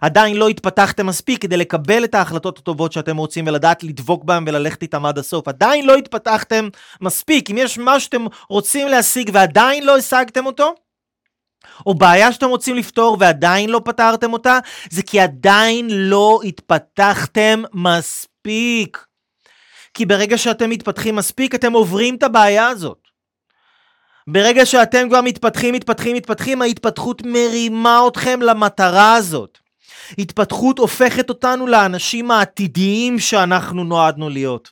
עדיין לא התפתחתם מספיק כדי לקבל את ההחלטות הטובות שאתם רוצים ולדעת לדבוק בהם וללכת איתם עד הסוף. עדיין לא התפתחתם מספיק. אם יש משהו שאתם רוצים להשיג ועדיין לא השגתם אותו, או בעיה שאתם רוצים לפתור ועדיין לא פתרתם אותה, זה כי עדיין לא התפתחתם מספיק. כי ברגע שאתם מתפתחים מספיק, אתם עוברים את הבעיה הזאת. ברגע שאתם כבר מתפתחים, מתפתחים, מתפתחים, ההתפתחות מרימה אתכם למטרה הזאת. התפתחות הופכת אותנו לאנשים העתידיים שאנחנו נועדנו להיות.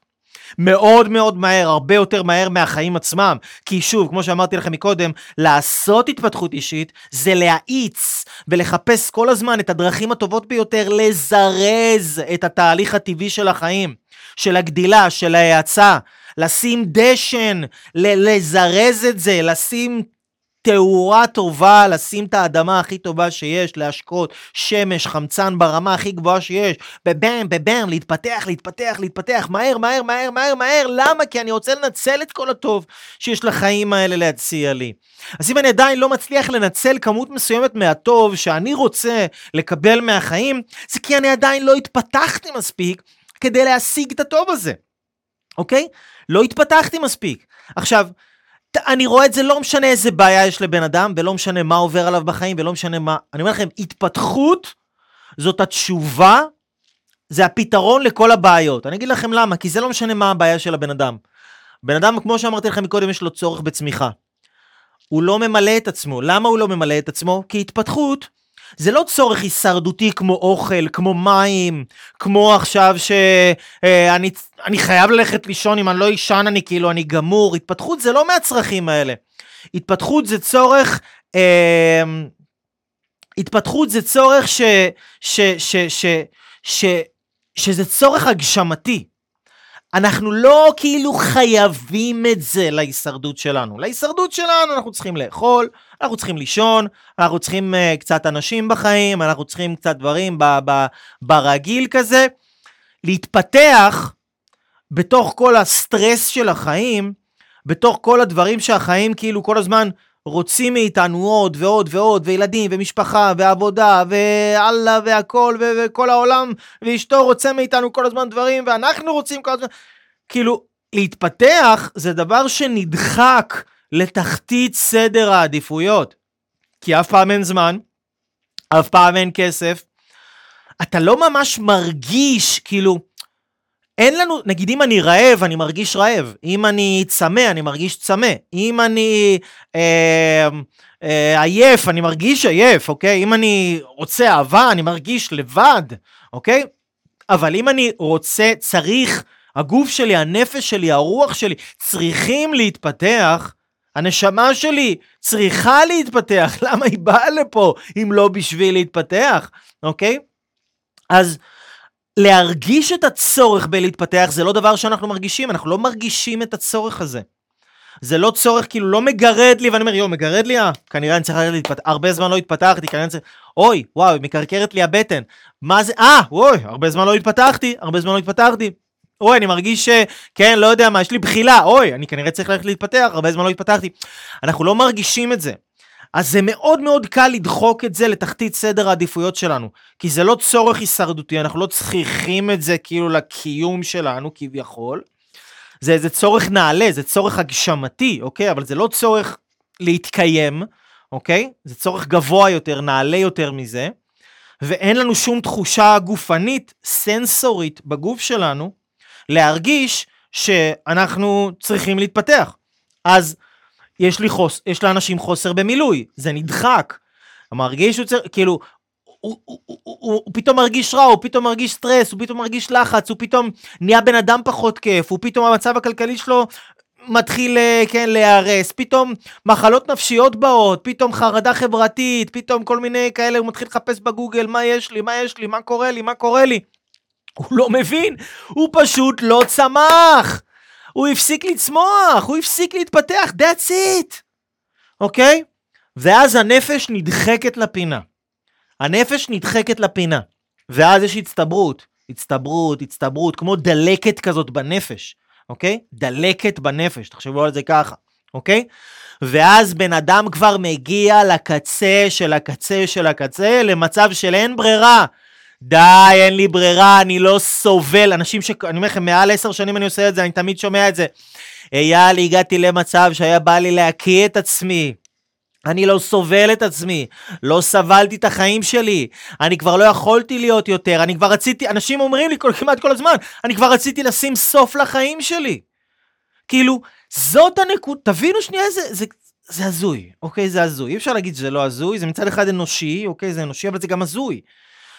מאוד מאוד מהר, הרבה יותר מהר מהחיים עצמם. כי שוב, כמו שאמרתי לכם מקודם, לעשות התפתחות אישית זה להאיץ ולחפש כל הזמן את הדרכים הטובות ביותר לזרז את התהליך הטבעי של החיים, של הגדילה, של ההאצה, לשים דשן, לזרז את זה, לשים תאורה טובה, לשים את האדמה הכי טובה שיש, להשקות שמש, חמצן ברמה הכי גבוהה שיש, בבאם, בבאם, להתפתח, להתפתח, להתפתח, מהר, מהר, מהר, מהר, מהר, למה? כי אני רוצה לנצל את כל הטוב שיש לחיים האלה להציע לי. אז אם אני עדיין לא מצליח לנצל כמות מסוימת מהטוב שאני רוצה לקבל מהחיים, זה כי אני עדיין לא התפתחתי מספיק כדי להשיג את הטוב הזה, אוקיי? לא התפתחתי מספיק. עכשיו, אני רואה את זה, לא משנה איזה בעיה יש לבן אדם, ולא משנה מה עובר עליו בחיים, ולא משנה מה... אני אומר לכם, התפתחות זאת התשובה, זה הפתרון לכל הבעיות. אני אגיד לכם למה, כי זה לא משנה מה הבעיה של הבן אדם. בן אדם, כמו שאמרתי לכם מקודם, יש לו צורך בצמיחה. הוא לא ממלא את עצמו. למה הוא לא ממלא את עצמו? כי התפתחות זה לא צורך הישרדותי כמו אוכל, כמו מים, כמו עכשיו שאני אה, חייב ללכת לישון, אם אני לא אישן אני כאילו, אני גמור. התפתחות זה לא מהצרכים האלה. התפתחות זה צורך... אה, התפתחות זה צורך ש, ש, ש, ש, ש, שזה צורך הגשמתי. אנחנו לא כאילו חייבים את זה להישרדות שלנו. להישרדות שלנו אנחנו צריכים לאכול, אנחנו צריכים לישון, אנחנו צריכים uh, קצת אנשים בחיים, אנחנו צריכים קצת דברים ב- ב- ברגיל כזה. להתפתח בתוך כל הסטרס של החיים, בתוך כל הדברים שהחיים כאילו כל הזמן רוצים מאיתנו עוד ועוד ועוד, וילדים, ומשפחה, ועבודה, ואללה, והכל, ו- וכל העולם, ואשתו רוצה מאיתנו כל הזמן דברים, ואנחנו רוצים כל הזמן... כאילו, להתפתח זה דבר שנדחק לתחתית סדר העדיפויות. כי אף פעם אין זמן, אף פעם אין כסף. אתה לא ממש מרגיש, כאילו, אין לנו, נגיד אם אני רעב, אני מרגיש רעב. אם אני צמא, אני מרגיש צמא. אם אני אה, אה, עייף, אני מרגיש עייף, אוקיי? אם אני רוצה אהבה, אני מרגיש לבד, אוקיי? אבל אם אני רוצה, צריך, הגוף שלי, הנפש שלי, הרוח שלי, צריכים להתפתח, הנשמה שלי צריכה להתפתח. *laughs* למה היא באה לפה אם לא בשביל להתפתח, אוקיי? אז... להרגיש את הצורך בלהתפתח זה לא דבר שאנחנו מרגישים, אנחנו לא מרגישים את הצורך הזה. זה לא צורך, כאילו לא מגרד לי, ואני אומר, יואו, מגרד לי? אה, כנראה אני צריך להתפתח, הרבה זמן לא התפתחתי, כנראה אני צריך... אוי, וואו, מקרקרת לי הבטן. מה זה? אה, אוי, הרבה זמן לא התפתחתי, הרבה זמן לא התפתחתי. אוי, אני מרגיש. כן, לא יודע מה, יש לי בחילה, אוי, אני כנראה צריך ללכת להתפתח, הרבה זמן לא התפתחתי. אנחנו לא מרגישים את זה. אז זה מאוד מאוד קל לדחוק את זה לתחתית סדר העדיפויות שלנו, כי זה לא צורך הישרדותי, אנחנו לא צריכים את זה כאילו לקיום שלנו כביכול. זה איזה צורך נעלה, זה צורך הגשמתי, אוקיי? אבל זה לא צורך להתקיים, אוקיי? זה צורך גבוה יותר, נעלה יותר מזה, ואין לנו שום תחושה גופנית, סנסורית בגוף שלנו, להרגיש שאנחנו צריכים להתפתח. אז יש לי חוס, יש לאנשים חוסר במילוי, זה נדחק. מרגיש שהוא צריך, כאילו, הוא, הוא, הוא, הוא, הוא, הוא פתאום מרגיש רע, הוא פתאום מרגיש סטרס, הוא פתאום מרגיש לחץ, הוא פתאום נהיה בן אדם פחות כיף, הוא פתאום המצב הכלכלי שלו מתחיל, אה, כן, להיהרס, פתאום מחלות נפשיות באות, פתאום חרדה חברתית, פתאום כל מיני כאלה, הוא מתחיל לחפש בגוגל מה יש לי, מה יש לי, מה קורה לי, מה קורה לי. הוא לא מבין, הוא פשוט לא צמח. הוא הפסיק לצמוח, הוא הפסיק להתפתח, that's it, אוקיי? ואז הנפש נדחקת לפינה. הנפש נדחקת לפינה, ואז יש הצטברות, הצטברות, הצטברות, כמו דלקת כזאת בנפש, אוקיי? דלקת בנפש, תחשבו על זה ככה, אוקיי? ואז בן אדם כבר מגיע לקצה של הקצה של הקצה, למצב של אין ברירה. די, אין לי ברירה, אני לא סובל. אנשים ש... אני אומר לכם, מעל עשר שנים אני עושה את זה, אני תמיד שומע את זה. אייל, הגעתי למצב שהיה בא לי להקיא את עצמי. אני לא סובל את עצמי, לא סבלתי את החיים שלי, אני כבר לא יכולתי להיות יותר, אני כבר רציתי, אנשים אומרים לי כל, כמעט כל הזמן, אני כבר רציתי לשים סוף לחיים שלי. כאילו, זאת הנקודה, תבינו שנייה, זה, זה, זה הזוי, אוקיי? זה הזוי. אי אפשר להגיד שזה לא הזוי, זה מצד אחד אנושי, אוקיי? זה אנושי, אבל זה גם הזוי.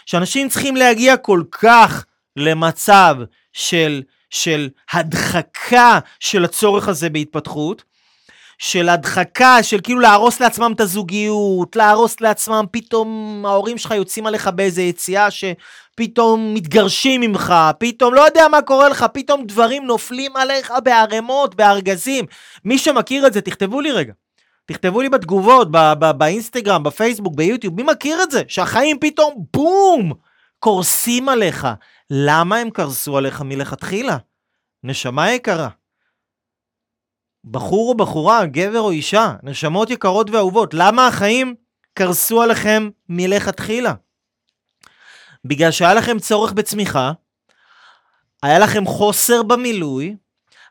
שאנשים צריכים להגיע כל כך למצב של, של הדחקה של הצורך הזה בהתפתחות, של הדחקה, של כאילו להרוס לעצמם את הזוגיות, להרוס לעצמם, פתאום ההורים שלך יוצאים עליך באיזה יציאה שפתאום מתגרשים ממך, פתאום לא יודע מה קורה לך, פתאום דברים נופלים עליך בערימות, בארגזים. מי שמכיר את זה, תכתבו לי רגע. תכתבו לי בתגובות, ב- ב- באינסטגרם, בפייסבוק, ביוטיוב, מי מכיר את זה? שהחיים פתאום, בום, קורסים עליך. למה הם קרסו עליך מלכתחילה? נשמה יקרה. בחור או בחורה, גבר או אישה, נשמות יקרות ואהובות, למה החיים קרסו עליכם מלכתחילה? בגלל שהיה לכם צורך בצמיחה, היה לכם חוסר במילוי,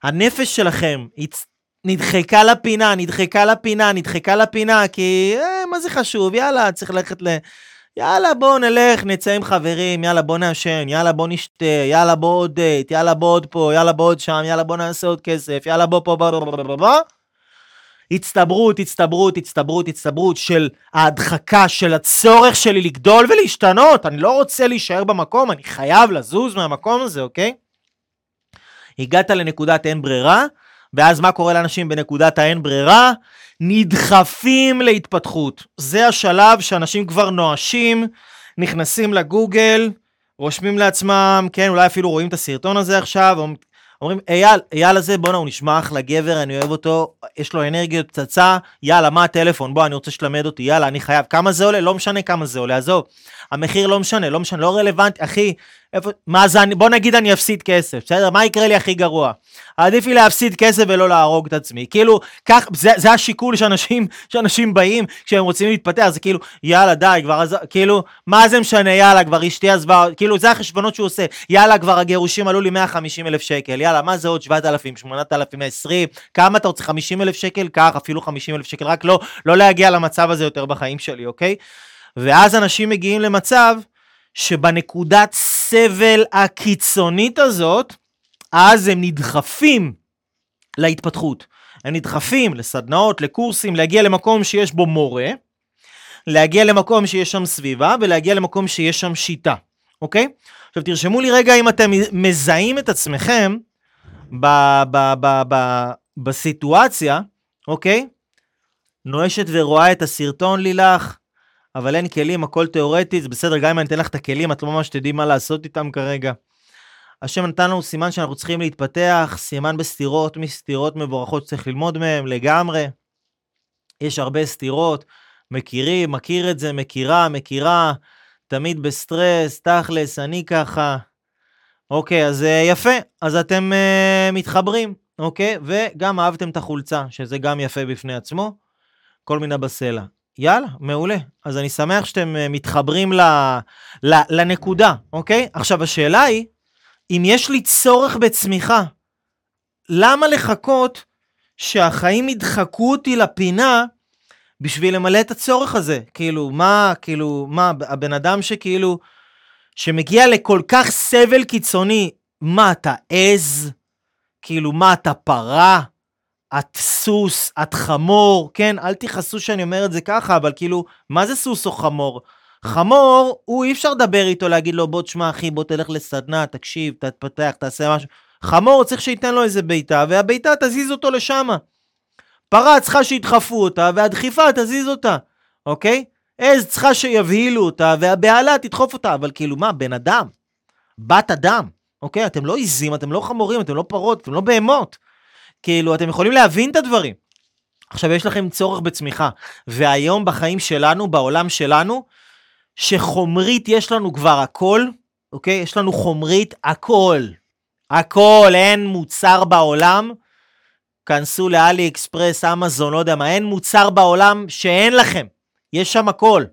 הנפש שלכם הצ... נדחקה לפינה, נדחקה לפינה, נדחקה לפינה, כי אה, מה זה חשוב, יאללה, צריך ללכת ל... יאללה, בוא נלך, נצא עם חברים, יאללה, בוא נעשן, יאללה, בוא נשתה, יאללה, בוא עוד דייט, יאללה, בוא עוד פה, יאללה, בוא עוד שם, יאללה, בוא נעשה עוד כסף, יאללה, בוא פה, בוא, בוא, בוא, בוא, בוא. הצטברות, הצטברות, הצטברות, הצטברות של ההדחקה, של הצורך שלי לגדול ולהשתנות. אני לא רוצה להישאר במקום, אני חייב לזוז מהמקום הזה, אוקיי? הגעת לנקודת אין ברירה, ואז מה קורה לאנשים בנקודת האין ברירה? נדחפים להתפתחות. זה השלב שאנשים כבר נואשים, נכנסים לגוגל, רושמים לעצמם, כן, אולי אפילו רואים את הסרטון הזה עכשיו, אומרים, אייל, אייל הזה, בואנה, הוא נשמע אחלה גבר, אני אוהב אותו, יש לו אנרגיות פצצה, יאללה, מה הטלפון? בוא, אני רוצה שתלמד אותי, יאללה, אני חייב. כמה זה עולה? לא משנה כמה זה עולה, עזוב. המחיר לא משנה, לא משנה, לא רלוונטי, אחי, איפה, מה זה, בוא נגיד אני אפסיד כסף, בסדר? מה יקרה לי הכי גרוע? עדיף לי להפסיד כסף ולא להרוג את עצמי. כאילו, כך, זה, זה השיקול שאנשים, שאנשים באים כשהם רוצים להתפתח, זה כאילו, יאללה, די, כבר, אז, כאילו, מה זה משנה, יאללה, כבר אשתי עזבה, כאילו, זה החשבונות שהוא עושה, יאללה, כבר הגירושים עלו לי 150 אלף שקל, יאללה, מה זה עוד 7,000, 8,000, 20, כמה אתה רוצה, 50 אלף שקל? קח, אפילו 50 אלף שקל, רק לא, לא להגיע למצב הזה יותר בחיים שלי, אוקיי? ואז אנשים מגיעים למצב שבנקודת סבל הקיצונית הזאת, אז הם נדחפים להתפתחות. הם נדחפים לסדנאות, לקורסים, להגיע למקום שיש בו מורה, להגיע למקום שיש שם סביבה, ולהגיע למקום שיש שם שיטה, אוקיי? עכשיו תרשמו לי רגע אם אתם מזהים את עצמכם ב- ב- ב- ב- בסיטואציה, אוקיי? נואשת ורואה את הסרטון לילך, אבל אין כלים, הכל תיאורטי, זה בסדר, גם אם אני אתן לך את הכלים, את לא ממש תדעי מה לעשות איתם כרגע. השם נתן לנו סימן שאנחנו צריכים להתפתח, סימן בסתירות, מסתירות מבורכות שצריך ללמוד מהם לגמרי. יש הרבה סתירות, מכירים, מכיר את זה, מכירה, מכירה, תמיד בסטרס, תכלס, אני ככה. אוקיי, אז אה, יפה, אז אתם uh, מתחברים, אוקיי? וגם אהבתם את החולצה, שזה גם יפה בפני עצמו, כל מיני בסלע. יאללה, מעולה. אז אני שמח שאתם uh, מתחברים ל, ל, לנקודה, אוקיי? עכשיו, השאלה היא, אם יש לי צורך בצמיחה, למה לחכות שהחיים ידחקו אותי לפינה בשביל למלא את הצורך הזה? כאילו, מה, כאילו, מה, הבן אדם שכאילו, שמגיע לכל כך סבל קיצוני, מה, אתה עז? כאילו, מה, אתה פרה? את סוס, את חמור, כן? אל תכעסו שאני אומר את זה ככה, אבל כאילו, מה זה סוס או חמור? חמור, הוא אי אפשר לדבר איתו, להגיד לו, בוא תשמע אחי, בוא תלך לסדנה, תקשיב, תתפתח, תעשה משהו. חמור צריך שייתן לו איזה בעיטה, והבעיטה תזיז אותו לשם. פרה צריכה שידחפו אותה, והדחיפה תזיז אותה, אוקיי? עז צריכה שיבהילו אותה, והבהלה תדחוף אותה, אבל כאילו מה, בן אדם, בת אדם, אוקיי? אתם לא עיזים, אתם לא חמורים, אתם לא פרות, אתם לא בהמות. כאילו, אתם יכולים להבין את הדברים. עכשיו, יש לכם צורך בצמיחה, והיום בחיים שלנו, בעולם שלנו, שחומרית יש לנו כבר הכל, אוקיי? יש לנו חומרית הכל. הכל, אין מוצר בעולם. כנסו לאלי אקספרס, אמזון, לא יודע מה, אין מוצר בעולם שאין לכם. יש שם הכל.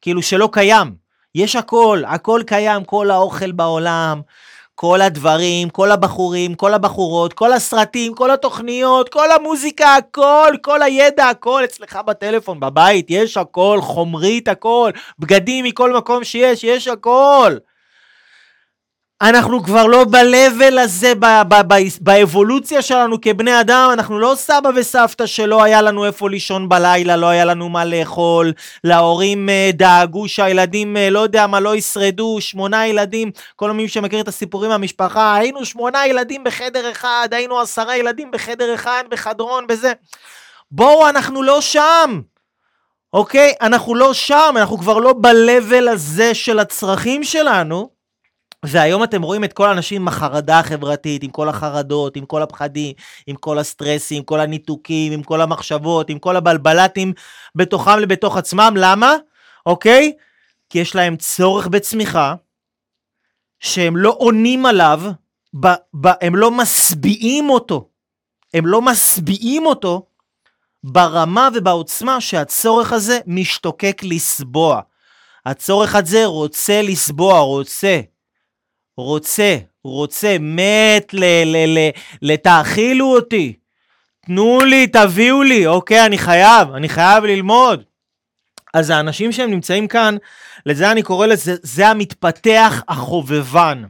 כאילו שלא קיים. יש הכל, הכל קיים, כל האוכל בעולם, כל הדברים, כל הבחורים, כל הבחורות, כל הסרטים, כל התוכניות, כל המוזיקה, הכל, כל הידע, הכל אצלך בטלפון, בבית, יש הכל, חומרית הכל, בגדים מכל מקום שיש, יש הכל. אנחנו כבר לא ב-level הזה, באבולוציה שלנו כבני אדם, אנחנו לא סבא וסבתא שלא היה לנו איפה לישון בלילה, לא היה לנו מה לאכול, להורים אה, דאגו שהילדים, אה, לא יודע מה, לא ישרדו, שמונה ילדים, כל מי שמכיר את הסיפורים מהמשפחה, היינו שמונה ילדים בחדר אחד, היינו עשרה ילדים בחדר אחד, בחדרון, בזה. בואו, אנחנו לא שם. אוקיי? אנחנו לא שם, אנחנו כבר לא ב-level הזה של הצרכים שלנו. והיום אתם רואים את כל האנשים עם החרדה החברתית, עם כל החרדות, עם כל הפחדים, עם כל הסטרסים, עם כל הניתוקים, עם כל המחשבות, עם כל הבלבלטים בתוכם לבתוך עצמם. למה? אוקיי? כי יש להם צורך בצמיחה, שהם לא עונים עליו, ב, ב, הם לא משביעים אותו. הם לא משביעים אותו ברמה ובעוצמה שהצורך הזה משתוקק לסבוע. הצורך הזה רוצה לסבוע, רוצה. רוצה, רוצה, מת ל... ל... ל... לתאכילו אותי. תנו לי, תביאו לי, אוקיי, אני חייב, אני חייב ללמוד. אז האנשים שהם נמצאים כאן, לזה אני קורא לזה, זה המתפתח החובבן.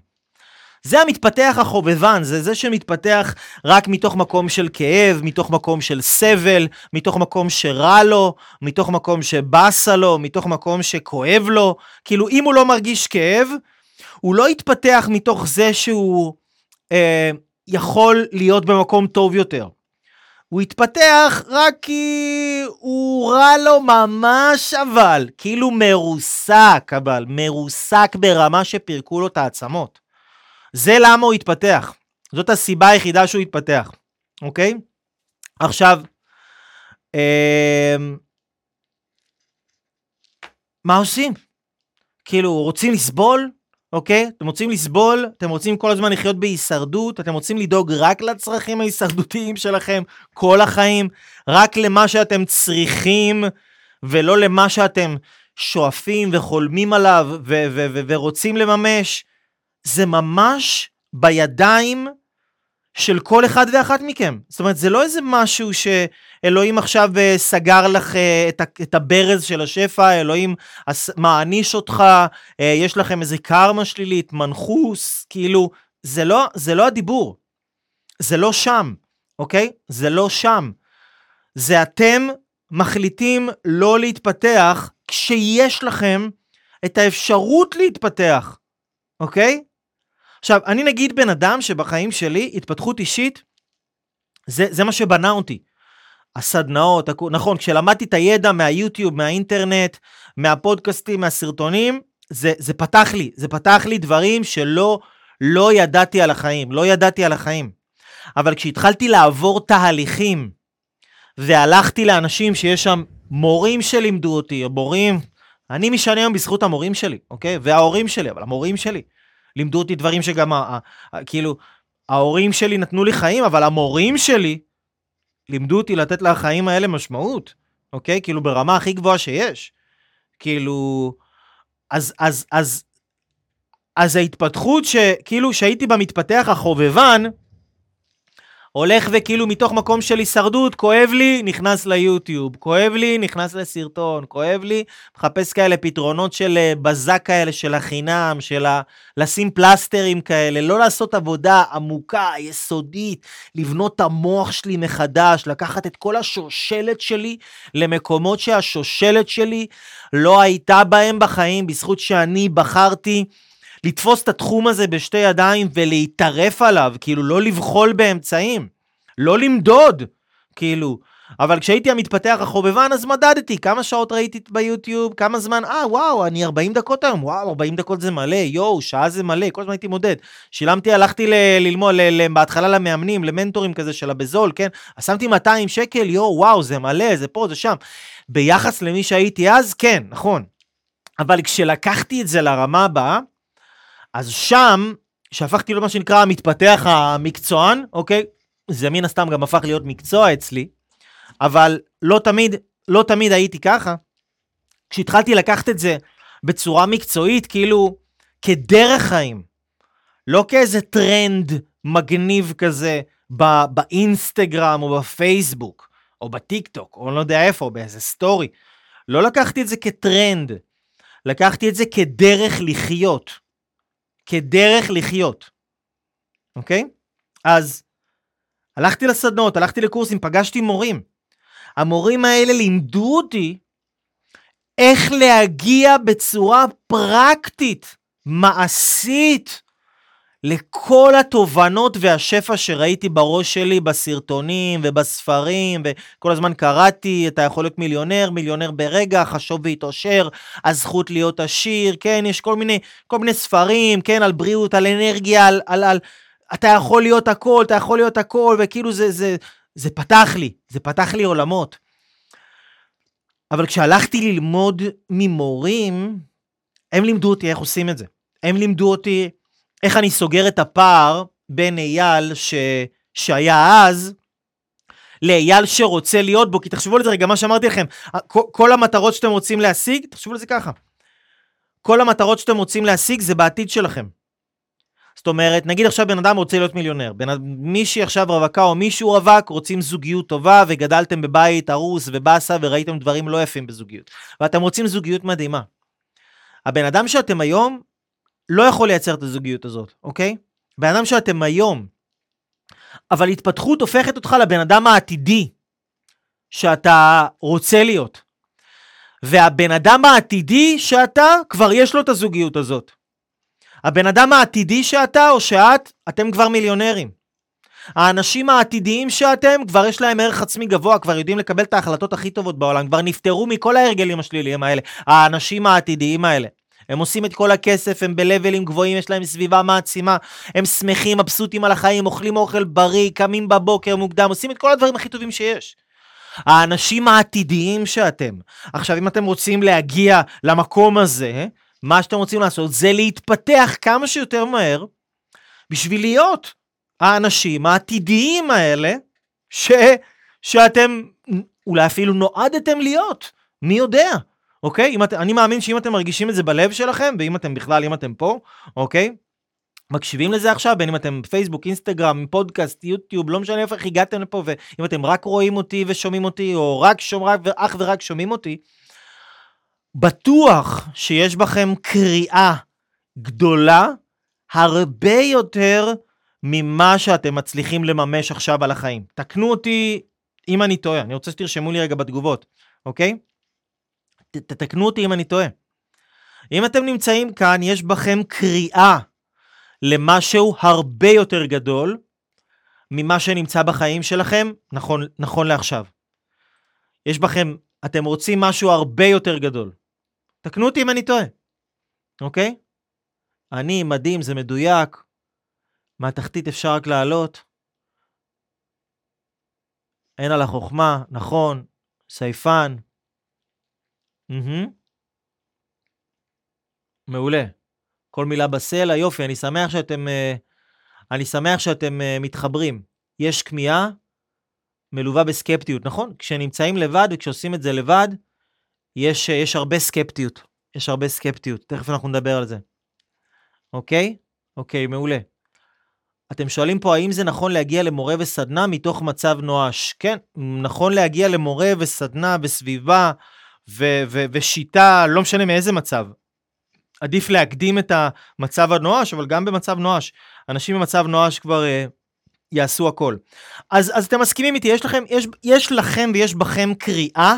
זה המתפתח החובבן, זה זה שמתפתח רק מתוך מקום של כאב, מתוך מקום של סבל, מתוך מקום שרע לו, מתוך מקום שבאסה לו, מתוך מקום שכואב לו. כאילו, אם הוא לא מרגיש כאב, הוא לא יתפתח מתוך זה שהוא אה, יכול להיות במקום טוב יותר. הוא התפתח רק כי הוא רע לו ממש אבל, כאילו מרוסק אבל, מרוסק ברמה שפירקו לו את העצמות. זה למה הוא התפתח. זאת הסיבה היחידה שהוא התפתח, אוקיי? עכשיו, אה, מה עושים? כאילו, רוצים לסבול? אוקיי? אתם רוצים לסבול, אתם רוצים כל הזמן לחיות בהישרדות, אתם רוצים לדאוג רק לצרכים ההישרדותיים שלכם כל החיים, רק למה שאתם צריכים, ולא למה שאתם שואפים וחולמים עליו ו- ו- ו- ורוצים לממש. זה ממש בידיים של כל אחד ואחת מכם. זאת אומרת, זה לא איזה משהו שאלוהים עכשיו אה, סגר לך אה, את הברז של השפע, אלוהים מעניש אותך, אה, יש לכם איזה קרמה שלילית, מנחוס, כאילו, זה לא, זה לא הדיבור. זה לא שם, אוקיי? זה לא שם. זה אתם מחליטים לא להתפתח כשיש לכם את האפשרות להתפתח, אוקיי? עכשיו, אני נגיד בן אדם שבחיים שלי, התפתחות אישית, זה, זה מה שבנה אותי. הסדנאות, נכון, כשלמדתי את הידע מהיוטיוב, מהאינטרנט, מהפודקאסטים, מהסרטונים, זה, זה פתח לי, זה פתח לי דברים שלא לא ידעתי על החיים, לא ידעתי על החיים. אבל כשהתחלתי לעבור תהליכים, והלכתי לאנשים שיש שם מורים שלימדו אותי, או מורים, אני משנה היום בזכות המורים שלי, אוקיי? וההורים שלי, אבל המורים שלי. לימדו אותי דברים שגם, כאילו, ההורים שלי נתנו לי חיים, אבל המורים שלי לימדו אותי לתת לחיים האלה משמעות, אוקיי? כאילו, ברמה הכי גבוהה שיש. כאילו, אז, אז, אז, אז ההתפתחות שכאילו שהייתי במתפתח החובבן, הולך וכאילו מתוך מקום של הישרדות, כואב לי, נכנס ליוטיוב, כואב לי, נכנס לסרטון, כואב לי, מחפש כאלה פתרונות של אה, בזק כאלה, של החינם, של ה... לשים פלסטרים כאלה, לא לעשות עבודה עמוקה, יסודית, לבנות את המוח שלי מחדש, לקחת את כל השושלת שלי למקומות שהשושלת שלי לא הייתה בהם בחיים, בזכות שאני בחרתי. לתפוס את התחום הזה בשתי ידיים ולהיטרף עליו, כאילו לא לבחול באמצעים, לא למדוד, כאילו. אבל כשהייתי המתפתח החובבן אז מדדתי כמה שעות ראיתי ביוטיוב, כמה זמן, אה וואו, אני 40 דקות היום, וואו, 40 דקות זה מלא, יואו, שעה זה מלא, כל הזמן הייתי מודד. שילמתי, הלכתי ל- ללמוד, ל- ל- בהתחלה למאמנים, למנטורים כזה של הבזול, כן? אז שמתי 200 שקל, יואו, וואו, זה מלא, זה פה, זה שם. ביחס למי שהייתי אז, כן, נכון. אבל כשלקחתי את זה לרמה הבאה, אז שם, שהפכתי למה שנקרא המתפתח המקצוען, אוקיי? זה מן הסתם גם הפך להיות מקצוע אצלי, אבל לא תמיד, לא תמיד הייתי ככה. כשהתחלתי לקחת את זה בצורה מקצועית, כאילו כדרך חיים, לא כאיזה טרנד מגניב כזה בא, באינסטגרם או בפייסבוק, או בטיק טוק, או לא יודע איפה, או באיזה סטורי. לא לקחתי את זה כטרנד, לקחתי את זה כדרך לחיות. כדרך לחיות, אוקיי? אז הלכתי לסדנות, הלכתי לקורסים, פגשתי מורים. המורים האלה לימדו אותי איך להגיע בצורה פרקטית, מעשית, לכל התובנות והשפע שראיתי בראש שלי בסרטונים ובספרים, וכל הזמן קראתי, אתה יכול להיות מיליונר, מיליונר ברגע, חשוב והתעושר, הזכות להיות עשיר, כן, יש כל מיני, כל מיני ספרים, כן, על בריאות, על אנרגיה, על, על, על... אתה יכול להיות הכל, אתה יכול להיות הכל, וכאילו זה, זה, זה פתח לי, זה פתח לי עולמות. אבל כשהלכתי ללמוד ממורים, הם לימדו אותי איך עושים את זה. הם לימדו אותי איך אני סוגר את הפער בין אייל ש... שהיה אז, לאייל שרוצה להיות בו, כי תחשבו על זה רגע, מה שאמרתי לכם, כל, המטרות שאתם רוצים להשיג, תחשבו על זה ככה. כל המטרות שאתם רוצים להשיג זה בעתיד שלכם. זאת אומרת, נגיד עכשיו בן אדם רוצה להיות מיליונר, בן, מישהי עכשיו רווקה או מישהו רווק, רוצים זוגיות טובה וגדלתם בבית הרוס ובאסה וראיתם דברים לא יפים בזוגיות, ואתם רוצים זוגיות מדהימה. הבן אדם שאתם היום לא יכול לייצר את הזוגיות הזאת, אוקיי? בן אדם שאתם היום, אבל התפתחות הופכת אותך לבן אדם העתידי שאתה רוצה להיות. והבן אדם העתידי שאתה, כבר יש לו את הזוגיות הזאת. הבן אדם העתידי שאתה או שאת, אתם כבר מיליונרים. האנשים העתידיים שאתם, כבר יש להם ערך עצמי גבוה, כבר יודעים לקבל את ההחלטות הכי טובות בעולם, כבר נפטרו מכל ההרגלים השליליים האלה, האנשים העתידיים האלה. הם עושים את כל הכסף, הם בלבלים גבוהים, יש להם סביבה מעצימה, הם שמחים, מבסוטים על החיים, אוכלים אוכל בריא, קמים בבוקר מוקדם, עושים את כל הדברים הכי טובים שיש. האנשים העתידיים שאתם. עכשיו, אם אתם רוצים להגיע למקום הזה, מה שאתם רוצים לעשות זה להתפתח כמה שיותר מהר בשביל להיות האנשים העתידיים האלה ש... שאתם אולי אפילו נועדתם להיות, מי יודע? אוקיי? אם את, אני מאמין שאם אתם מרגישים את זה בלב שלכם, ואם אתם בכלל, אם אתם פה, אוקיי? מקשיבים לזה עכשיו, בין אם אתם פייסבוק, אינסטגרם, פודקאסט, יוטיוב, לא משנה איפה הגעתם לפה, ואם אתם רק רואים אותי ושומעים אותי, או רק שומעים, אך ורק שומעים אותי, בטוח שיש בכם קריאה גדולה הרבה יותר ממה שאתם מצליחים לממש עכשיו על החיים. תקנו אותי אם אני טועה, אני רוצה שתרשמו לי רגע בתגובות, אוקיי? תתקנו אותי אם אני טועה. אם אתם נמצאים כאן, יש בכם קריאה למשהו הרבה יותר גדול ממה שנמצא בחיים שלכם, נכון, נכון לעכשיו. יש בכם, אתם רוצים משהו הרבה יותר גדול. תקנו אותי אם אני טועה, אוקיי? אני, מדהים, זה מדויק, מהתחתית אפשר רק לעלות. אין על החוכמה, נכון, סייפן, Mm-hmm. מעולה. כל מילה בסלע, יופי, אני שמח שאתם, uh, אני שמח שאתם uh, מתחברים. יש כמיהה מלווה בסקפטיות, נכון? כשנמצאים לבד וכשעושים את זה לבד, יש, uh, יש הרבה סקפטיות. יש הרבה סקפטיות, תכף אנחנו נדבר על זה. אוקיי? אוקיי, מעולה. אתם שואלים פה האם זה נכון להגיע למורה וסדנה מתוך מצב נואש. כן, נכון להגיע למורה וסדנה בסביבה ו- ו- ושיטה, לא משנה מאיזה מצב. עדיף להקדים את המצב הנואש, אבל גם במצב נואש. אנשים במצב נואש כבר uh, יעשו הכל. אז, אז אתם מסכימים איתי, יש לכם, יש, יש לכם ויש בכם קריאה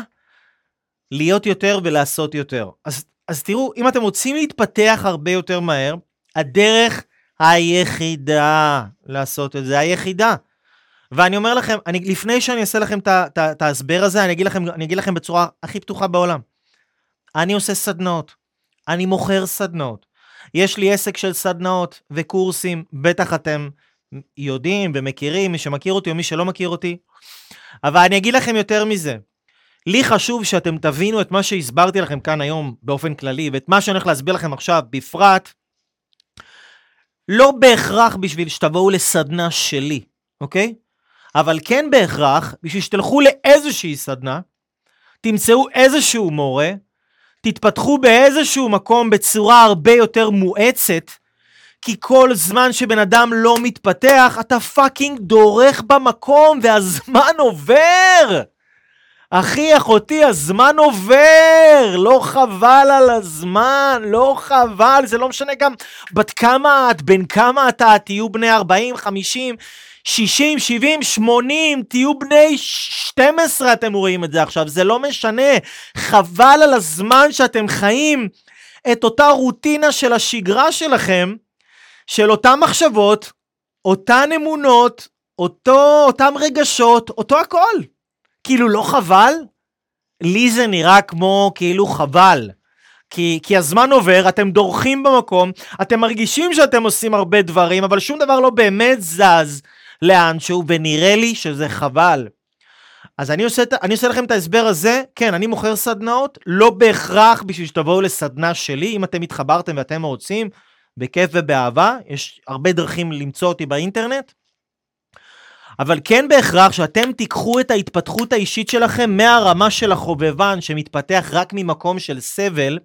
להיות יותר ולעשות יותר. אז, אז תראו, אם אתם רוצים להתפתח הרבה יותר מהר, הדרך היחידה לעשות את זה, היחידה, ואני אומר לכם, אני, לפני שאני אעשה לכם את ההסבר הזה, אני אגיד, לכם, אני אגיד לכם בצורה הכי פתוחה בעולם. אני עושה סדנאות, אני מוכר סדנאות. יש לי עסק של סדנאות וקורסים, בטח אתם יודעים ומכירים, מי שמכיר אותי או מי שלא מכיר אותי. אבל אני אגיד לכם יותר מזה. לי חשוב שאתם תבינו את מה שהסברתי לכם כאן היום באופן כללי, ואת מה שאני הולך להסביר לכם עכשיו בפרט, לא בהכרח בשביל שתבואו לסדנה שלי, אוקיי? אבל כן בהכרח, בשביל שתלכו לאיזושהי סדנה, תמצאו איזשהו מורה, תתפתחו באיזשהו מקום בצורה הרבה יותר מואצת, כי כל זמן שבן אדם לא מתפתח, אתה פאקינג דורך במקום והזמן עובר! אחי, אחותי, הזמן עובר! לא חבל על הזמן, לא חבל, זה לא משנה גם בת כמה את, בן כמה אתה, תהיו בני 40, 50, 60, 70, 80, תהיו בני 12, אתם רואים את זה עכשיו, זה לא משנה. חבל על הזמן שאתם חיים את אותה רוטינה של השגרה שלכם, של אותן מחשבות, אותן אמונות, אותו, אותם רגשות, אותו הכל. כאילו, לא חבל? לי זה נראה כמו כאילו חבל. כי, כי הזמן עובר, אתם דורכים במקום, אתם מרגישים שאתם עושים הרבה דברים, אבל שום דבר לא באמת זז לאנשהו, ונראה לי שזה חבל. אז אני עושה, אני עושה לכם את ההסבר הזה, כן, אני מוכר סדנאות, לא בהכרח בשביל שתבואו לסדנה שלי, אם אתם התחברתם ואתם רוצים, בכיף ובאהבה, יש הרבה דרכים למצוא אותי באינטרנט. אבל כן בהכרח שאתם תיקחו את ההתפתחות האישית שלכם מהרמה של החובבן שמתפתח רק ממקום של סבל,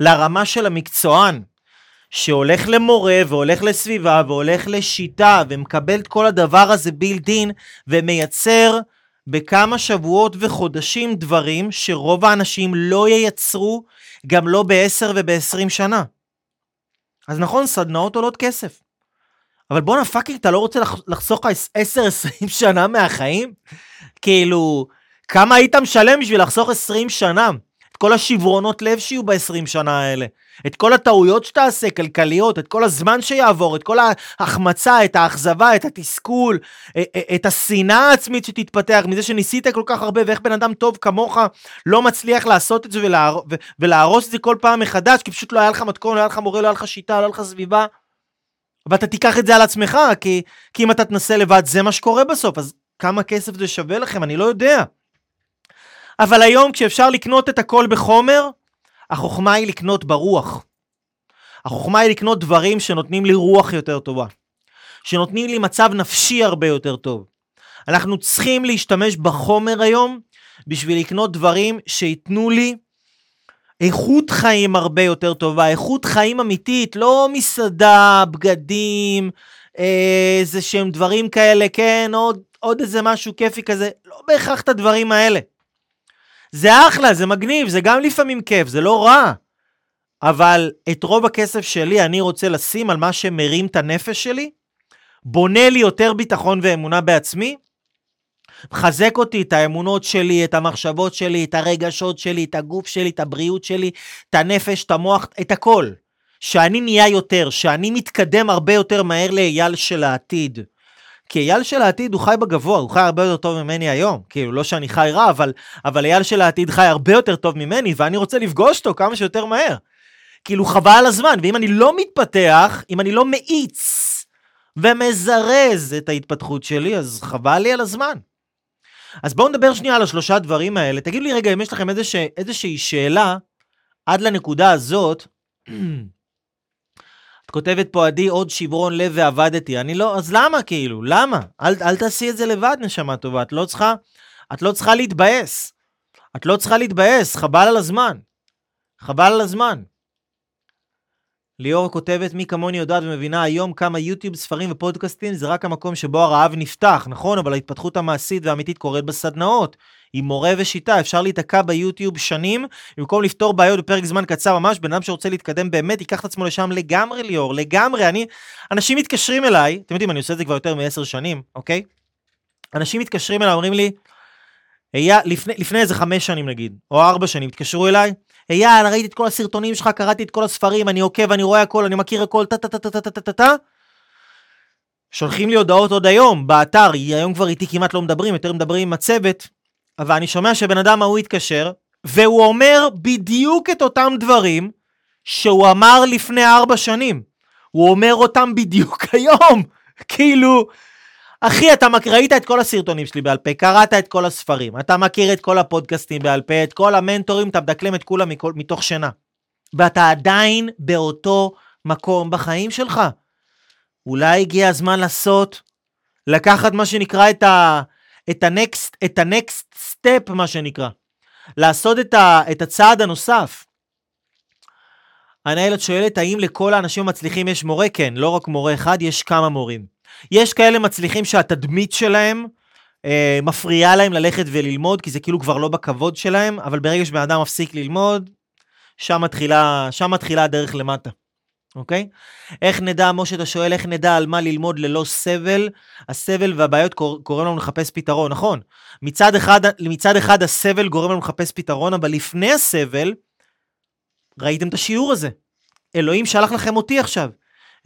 לרמה של המקצוען, שהולך למורה והולך לסביבה והולך לשיטה ומקבל את כל הדבר הזה בילדין ומייצר בכמה שבועות וחודשים דברים שרוב האנשים לא ייצרו גם לא ב-10 וב-20 שנה. אז נכון, סדנאות עולות כסף. אבל בואנה פאקינג, אתה לא רוצה לחסוך לך 10-20 שנה מהחיים? כאילו, כמה היית משלם בשביל לחסוך 20 שנה? את כל השברונות לב שיהיו ב-20 שנה האלה. את כל הטעויות שתעשה, כלכליות, את כל הזמן שיעבור, את כל ההחמצה, את האכזבה, את התסכול, את השנאה העצמית שתתפתח מזה שניסית כל כך הרבה, ואיך בן אדם טוב כמוך לא מצליח לעשות את זה ולהר... ולהרוס את זה כל פעם מחדש, כי פשוט לא היה לך מתכון, לא היה לך מורה, לא היה לך שיטה, לא היה לך סביבה. ואתה תיקח את זה על עצמך, כי, כי אם אתה תנסה לבד, זה מה שקורה בסוף. אז כמה כסף זה שווה לכם? אני לא יודע. אבל היום כשאפשר לקנות את הכל בחומר, החוכמה היא לקנות ברוח. החוכמה היא לקנות דברים שנותנים לי רוח יותר טובה. שנותנים לי מצב נפשי הרבה יותר טוב. אנחנו צריכים להשתמש בחומר היום בשביל לקנות דברים שייתנו לי איכות חיים הרבה יותר טובה, איכות חיים אמיתית, לא מסעדה, בגדים, איזה שהם דברים כאלה, כן, עוד, עוד איזה משהו כיפי כזה, לא בהכרח את הדברים האלה. זה אחלה, זה מגניב, זה גם לפעמים כיף, זה לא רע. אבל את רוב הכסף שלי אני רוצה לשים על מה שמרים את הנפש שלי, בונה לי יותר ביטחון ואמונה בעצמי, מחזק אותי, את האמונות שלי, את המחשבות שלי, את הרגשות שלי, את הגוף שלי, את הבריאות שלי, את הנפש, את המוח, את הכל. שאני נהיה יותר, שאני מתקדם הרבה יותר מהר לאייל של העתיד. כי אייל של העתיד הוא חי בגבוה, הוא חי הרבה יותר טוב ממני היום. כאילו, לא שאני חי רע, אבל, אבל אייל של העתיד חי הרבה יותר טוב ממני, ואני רוצה לפגוש אותו כמה שיותר מהר. כאילו, חבל על הזמן, ואם אני לא מתפתח, אם אני לא מאיץ ומזרז את ההתפתחות שלי, אז חבל לי על הזמן. אז בואו נדבר שנייה על השלושה דברים האלה. תגידו לי רגע אם יש לכם איזושה, איזושהי שאלה עד לנקודה הזאת. *clears throat* את כותבת פה, עדי, עוד שברון לב ועבדתי. אני לא, אז למה כאילו? למה? אל, אל תעשי את זה לבד, נשמה טובה. את לא צריכה, את לא צריכה להתבאס. את לא צריכה להתבאס, חבל על הזמן. חבל על הזמן. ליאור כותבת, מי כמוני יודעת ומבינה היום כמה יוטיוב, ספרים ופודקאסטים זה רק המקום שבו הרעב נפתח, נכון? אבל ההתפתחות המעשית והאמיתית קורית בסדנאות. עם מורה ושיטה, אפשר להיתקע ביוטיוב שנים, במקום לפתור בעיות בפרק זמן קצר ממש, בן אדם שרוצה להתקדם באמת, ייקח את עצמו לשם לגמרי, ליאור, לגמרי. אני, אנשים מתקשרים אליי, אתם יודעים, אני עושה את זה כבר יותר מעשר שנים, אוקיי? אנשים מתקשרים אליי, אומרים לי, היה, לפני, לפני איזה חמש שנים נגיד, או ארבע שנים, התקשרו אליי, אייל, ראיתי את כל הסרטונים שלך, קראתי את כל הספרים, אני עוקב, אני רואה הכל, אני מכיר הכל, טה טה טה טה טה טה טה טה שולחים לי הודעות עוד היום, באתר, היום כבר איתי כמעט לא מדברים, יותר מדברים עם הצוות, אבל אני שומע שבן אדם ההוא התקשר, והוא אומר בדיוק את אותם דברים שהוא אמר לפני ארבע שנים. הוא אומר אותם בדיוק *laughs* היום. כאילו, אחי, אתה ראית את כל הסרטונים שלי בעל פה, קראת את כל הספרים, אתה מכיר את כל הפודקאסטים בעל פה, את כל המנטורים, אתה מדקלם את כולם מכל, מתוך שינה. ואתה עדיין באותו מקום בחיים שלך. אולי הגיע הזמן לעשות, לקחת מה שנקרא את ה... את ה next, את ה next step, מה שנקרא. לעשות את, ה, את הצעד הנוסף. הנהלת שואלת, האם לכל האנשים המצליחים יש מורה? כן, לא רק מורה אחד, יש כמה מורים. יש כאלה מצליחים שהתדמית שלהם אה, מפריעה להם ללכת וללמוד, כי זה כאילו כבר לא בכבוד שלהם, אבל ברגע שבן אדם מפסיק ללמוד, שם מתחילה, שם מתחילה הדרך למטה. אוקיי? איך נדע, משה, אתה שואל, איך נדע על מה ללמוד ללא סבל? הסבל והבעיות גורם לנו לחפש פתרון, נכון. מצד אחד, מצד אחד הסבל גורם לנו לחפש פתרון, אבל לפני הסבל, ראיתם את השיעור הזה. אלוהים שלח לכם אותי עכשיו.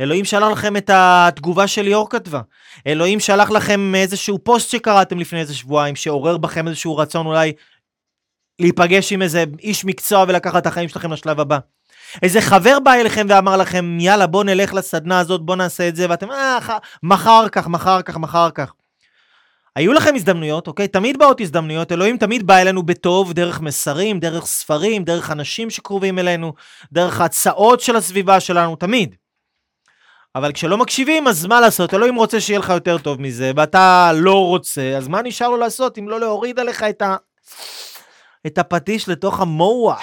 אלוהים שלח לכם את התגובה של ליאור כתבה. אלוהים שלח לכם איזשהו פוסט שקראתם לפני איזה שבועיים, שעורר בכם איזשהו רצון אולי להיפגש עם איזה איש מקצוע ולקחת את החיים שלכם לשלב הבא. איזה חבר בא אליכם ואמר לכם, יאללה, בוא נלך לסדנה הזאת, בוא נעשה את זה, ואתם, אה, מחר כך, מחר כך, מחר כך. היו לכם הזדמנויות, אוקיי? תמיד באות הזדמנויות, אלוהים תמיד בא אלינו בטוב, דרך מסרים, דרך ספרים, דרך אנשים שקרובים אלינו, דרך הצעות של הסביבה שלנו, תמיד. אבל כשלא מקשיבים, אז מה לעשות? אלוהים רוצה שיהיה לך יותר טוב מזה, ואתה לא רוצה, אז מה נשאר לו לעשות אם לא להוריד עליך את, ה... את הפטיש לתוך המוח?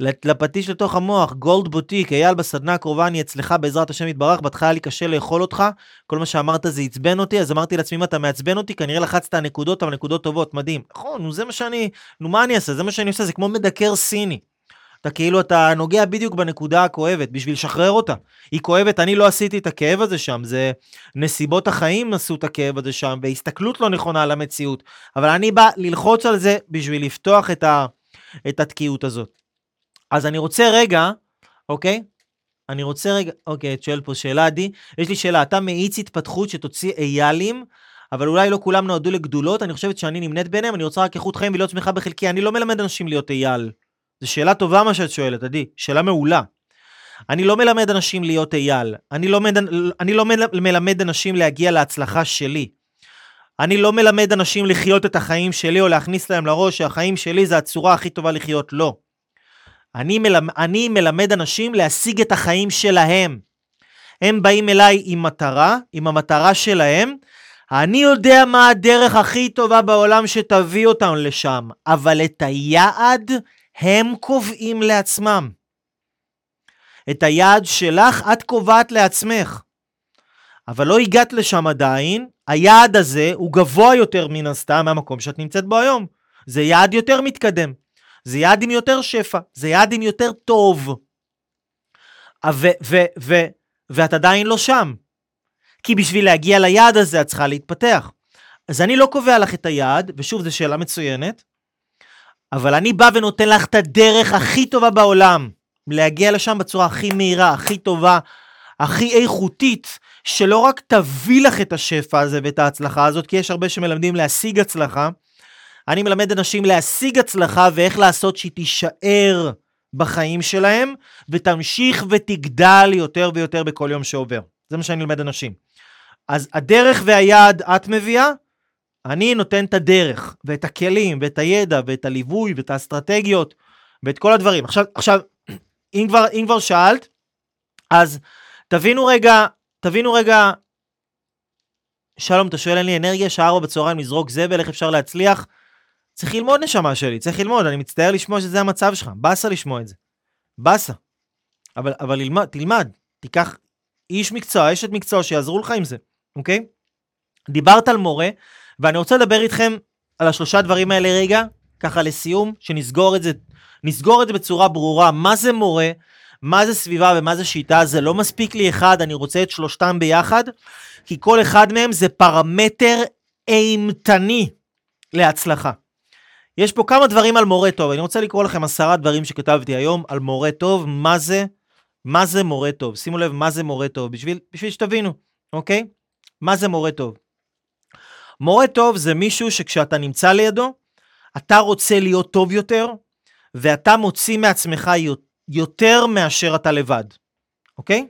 לפטיש לתוך המוח, גולד בוטיק, אייל בסדנה הקרובה אני אצלך בעזרת השם יתברך, בהתחלה לי קשה לאכול אותך, כל מה שאמרת זה עצבן אותי, אז אמרתי לעצמי אם אתה מעצבן אותי, כנראה לחצת נקודות, אבל נקודות טובות, מדהים. נכון, נו זה מה שאני, נו מה אני אעשה, זה מה שאני עושה, זה כמו מדקר סיני. אתה כאילו, אתה נוגע בדיוק בנקודה הכואבת, בשביל לשחרר אותה. היא כואבת, אני לא עשיתי את הכאב הזה שם, זה נסיבות החיים עשו את הכאב הזה שם, והסתכלות לא נכונה על המציאות. אבל אני בא ללחוץ על זה בשביל לפתוח את, ה, את התקיעות הזאת. אז אני רוצה רגע, אוקיי? אני רוצה רגע, אוקיי, את שואל פה שאלה, עדי. יש לי שאלה, אתה מאיץ התפתחות שתוציא איילים, אבל אולי לא כולם נועדו לגדולות, אני חושבת שאני נמנית ביניהם, אני רוצה רק איכות חיים ולהיות שמחה בחלקי, אני לא מלמד אנשים להיות אייל. זו שאלה טובה מה שאת שואלת, עדי, שאלה מעולה. אני לא מלמד אנשים להיות אייל, אני לא, מד... אני לא מלמד אנשים להגיע להצלחה שלי. אני לא מלמד אנשים לחיות את החיים שלי או להכניס להם לראש שהחיים שלי זה הצורה הכי טובה לחיות, לא. אני, מלמד, אני מלמד אנשים להשיג את החיים שלהם. הם באים אליי עם מטרה, עם המטרה שלהם. אני יודע מה הדרך הכי טובה בעולם שתביא אותם לשם, אבל את היעד הם קובעים לעצמם. את היעד שלך את קובעת לעצמך. אבל לא הגעת לשם עדיין, היעד הזה הוא גבוה יותר מן הסתם מהמקום שאת נמצאת בו היום. זה יעד יותר מתקדם. זה יעד עם יותר שפע, זה יעד עם יותר טוב. ו- ו- ו- ואת עדיין לא שם. כי בשביל להגיע ליעד הזה את צריכה להתפתח. אז אני לא קובע לך את היעד, ושוב, זו שאלה מצוינת, אבל אני בא ונותן לך את הדרך הכי טובה בעולם, להגיע לשם בצורה הכי מהירה, הכי טובה, הכי איכותית, שלא רק תביא לך את השפע הזה ואת ההצלחה הזאת, כי יש הרבה שמלמדים להשיג הצלחה, אני מלמד אנשים להשיג הצלחה ואיך לעשות שהיא תישאר בחיים שלהם, ותמשיך ותגדל יותר ויותר בכל יום שעובר. זה מה שאני מלמד אנשים. אז הדרך והיעד את מביאה, אני נותן את הדרך, ואת הכלים, ואת הידע, ואת הליווי, ואת האסטרטגיות, ואת כל הדברים. עכשיו, עכשיו אם, כבר, אם כבר שאלת, אז תבינו רגע, תבינו רגע, שלום, אתה שואל, אין לי אנרגיה, שעה ארבע בצהריים לזרוק זבל, איך אפשר להצליח? צריך ללמוד נשמה שלי, צריך ללמוד, אני מצטער לשמוע שזה המצב שלך, באסה לשמוע את זה. באסה. אבל, אבל ללמד, תלמד, תיקח איש מקצוע, אשת מקצוע שיעזרו לך עם זה, אוקיי? דיברת על מורה, ואני רוצה לדבר איתכם על השלושה דברים האלה רגע, ככה לסיום, שנסגור את זה, נסגור את זה בצורה ברורה, מה זה מורה, מה זה סביבה ומה זה שיטה, זה לא מספיק לי אחד, אני רוצה את שלושתם ביחד, כי כל אחד מהם זה פרמטר אימתני להצלחה. יש פה כמה דברים על מורה טוב, אני רוצה לקרוא לכם עשרה דברים שכתבתי היום על מורה טוב, מה זה, מה זה מורה טוב, שימו לב מה זה מורה טוב, בשביל, בשביל שתבינו, אוקיי? מה זה מורה טוב? מורה טוב זה מישהו שכשאתה נמצא לידו, אתה רוצה להיות טוב יותר, ואתה מוציא מעצמך יותר מאשר אתה לבד, אוקיי?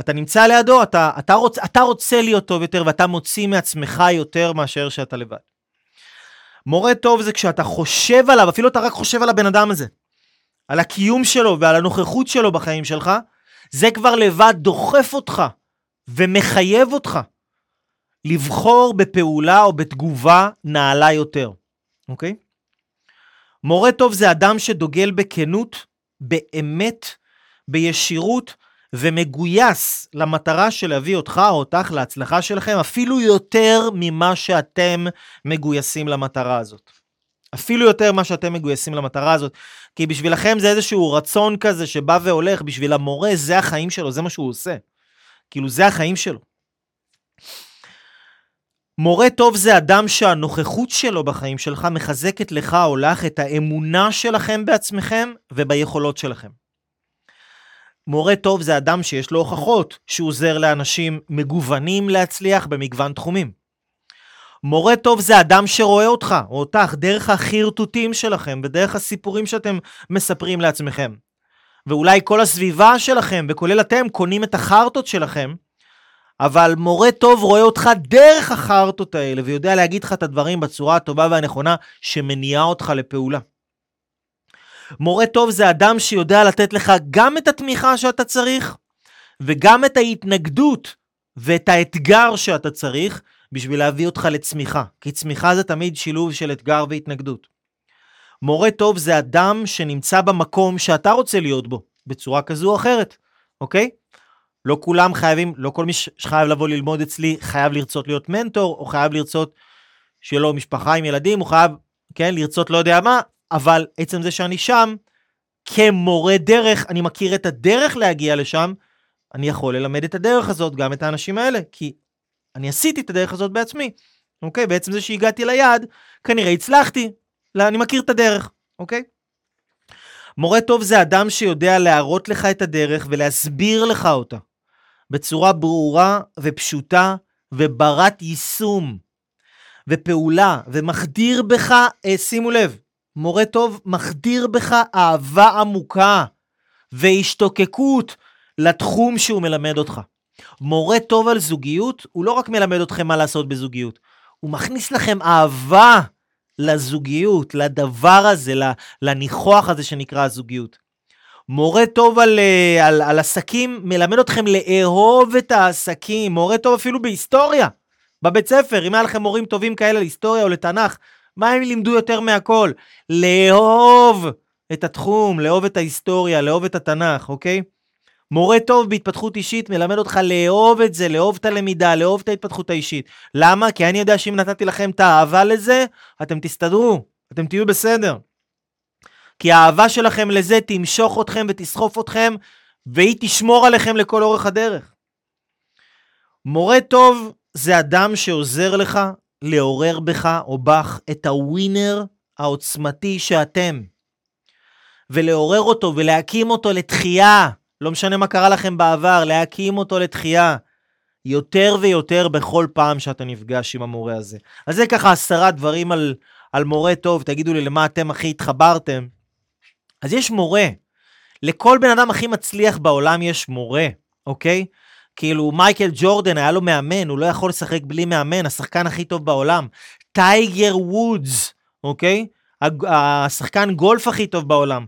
אתה נמצא לידו, אתה, אתה, רוצ, אתה רוצה להיות טוב יותר, ואתה מוציא מעצמך יותר מאשר שאתה לבד. מורה טוב זה כשאתה חושב עליו, אפילו אתה רק חושב על הבן אדם הזה, על הקיום שלו ועל הנוכחות שלו בחיים שלך, זה כבר לבד דוחף אותך ומחייב אותך לבחור בפעולה או בתגובה נעלה יותר, אוקיי? מורה טוב זה אדם שדוגל בכנות, באמת, בישירות, ומגויס למטרה של להביא אותך או אותך להצלחה שלכם, אפילו יותר ממה שאתם מגויסים למטרה הזאת. אפילו יותר ממה שאתם מגויסים למטרה הזאת, כי בשבילכם זה איזשהו רצון כזה שבא והולך, בשביל המורה זה החיים שלו, זה מה שהוא עושה. כאילו זה החיים שלו. מורה טוב זה אדם שהנוכחות שלו בחיים שלך מחזקת לך או לך את האמונה שלכם בעצמכם וביכולות שלכם. מורה טוב זה אדם שיש לו הוכחות, שהוא עוזר לאנשים מגוונים להצליח במגוון תחומים. מורה טוב זה אדם שרואה אותך או אותך דרך החרטוטים שלכם ודרך הסיפורים שאתם מספרים לעצמכם. ואולי כל הסביבה שלכם, וכולל אתם, קונים את החרטות שלכם, אבל מורה טוב רואה אותך דרך החרטות האלה ויודע להגיד לך את הדברים בצורה הטובה והנכונה שמניעה אותך לפעולה. מורה טוב זה אדם שיודע לתת לך גם את התמיכה שאתה צריך וגם את ההתנגדות ואת האתגר שאתה צריך בשביל להביא אותך לצמיחה, כי צמיחה זה תמיד שילוב של אתגר והתנגדות. מורה טוב זה אדם שנמצא במקום שאתה רוצה להיות בו, בצורה כזו או אחרת, אוקיי? לא כולם חייבים, לא כל מי שחייב לבוא ללמוד אצלי חייב לרצות להיות מנטור, או חייב לרצות שיהיה לו משפחה עם ילדים, הוא חייב, כן, לרצות לא יודע מה, אבל עצם זה שאני שם, כמורה דרך, אני מכיר את הדרך להגיע לשם, אני יכול ללמד את הדרך הזאת גם את האנשים האלה, כי אני עשיתי את הדרך הזאת בעצמי, אוקיי? בעצם זה שהגעתי ליעד, כנראה הצלחתי, אני מכיר את הדרך, אוקיי? מורה טוב זה אדם שיודע להראות לך את הדרך ולהסביר לך אותה בצורה ברורה ופשוטה וברת יישום ופעולה ומחדיר בך, אה, שימו לב, מורה טוב מחדיר בך אהבה עמוקה והשתוקקות לתחום שהוא מלמד אותך. מורה טוב על זוגיות, הוא לא רק מלמד אתכם מה לעשות בזוגיות, הוא מכניס לכם אהבה לזוגיות, לדבר הזה, לניחוח הזה שנקרא הזוגיות. מורה טוב על, אה, על, על עסקים מלמד אתכם לאהוב את העסקים, מורה טוב אפילו בהיסטוריה, בבית ספר, אם היה לכם מורים טובים כאלה להיסטוריה או לתנ"ך, מה הם לימדו יותר מהכל? לאהוב את התחום, לאהוב את ההיסטוריה, לאהוב את התנ"ך, אוקיי? מורה טוב בהתפתחות אישית מלמד אותך לאהוב את זה, לאהוב את הלמידה, לאהוב את ההתפתחות האישית. למה? כי אני יודע שאם נתתי לכם את האהבה לזה, אתם תסתדרו, אתם תהיו בסדר. כי האהבה שלכם לזה תמשוך אתכם ותסחוף אתכם, והיא תשמור עליכם לכל אורך הדרך. מורה טוב זה אדם שעוזר לך לעורר בך או בך את הווינר העוצמתי שאתם, ולעורר אותו ולהקים אותו לתחייה. לא משנה מה קרה לכם בעבר, להקים אותו לתחייה. יותר ויותר בכל פעם שאתה נפגש עם המורה הזה. אז זה ככה עשרה דברים על, על מורה טוב, תגידו לי למה אתם הכי התחברתם. אז יש מורה. לכל בן אדם הכי מצליח בעולם יש מורה, אוקיי? כאילו מייקל ג'ורדן היה לו מאמן, הוא לא יכול לשחק בלי מאמן, השחקן הכי טוב בעולם. טייגר וודס, אוקיי? השחקן גולף הכי טוב בעולם.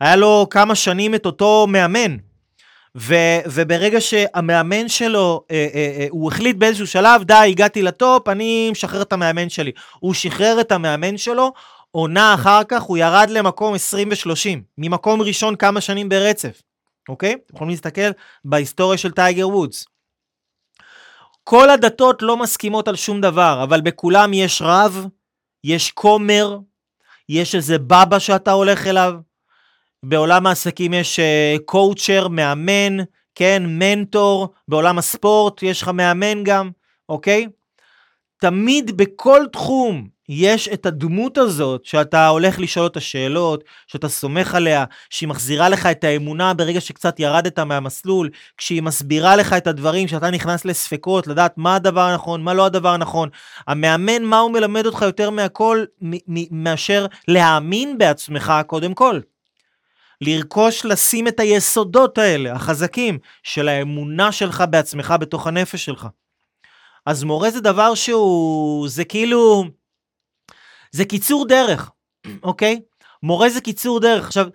היה לו כמה שנים את אותו מאמן, ו, וברגע שהמאמן שלו, אה, אה, אה, הוא החליט באיזשהו שלב, די, הגעתי לטופ, אני משחרר את המאמן שלי. הוא שחרר את המאמן שלו, עונה אחר כך הוא ירד למקום 20 ו-30, ממקום ראשון כמה שנים ברצף, אוקיי? אתם יכולים להסתכל בהיסטוריה של טייגר וודס. כל הדתות לא מסכימות על שום דבר, אבל בכולם יש רב, יש כומר, יש איזה בבא שאתה הולך אליו, בעולם העסקים יש קואוצ'ר, uh, מאמן, כן, מנטור, בעולם הספורט יש לך מאמן גם, אוקיי? תמיד בכל תחום יש את הדמות הזאת שאתה הולך לשאול אותה שאלות, שאתה סומך עליה, שהיא מחזירה לך את האמונה ברגע שקצת ירדת מהמסלול, כשהיא מסבירה לך את הדברים, שאתה נכנס לספקות, לדעת מה הדבר הנכון, מה לא הדבר הנכון. המאמן, מה הוא מלמד אותך יותר מהכל מאשר להאמין בעצמך קודם כל. לרכוש, לשים את היסודות האלה, החזקים, של האמונה שלך בעצמך בתוך הנפש שלך. אז מורה זה דבר שהוא, זה כאילו, זה קיצור דרך, *clears throat* אוקיי? מורה זה קיצור דרך. עכשיו,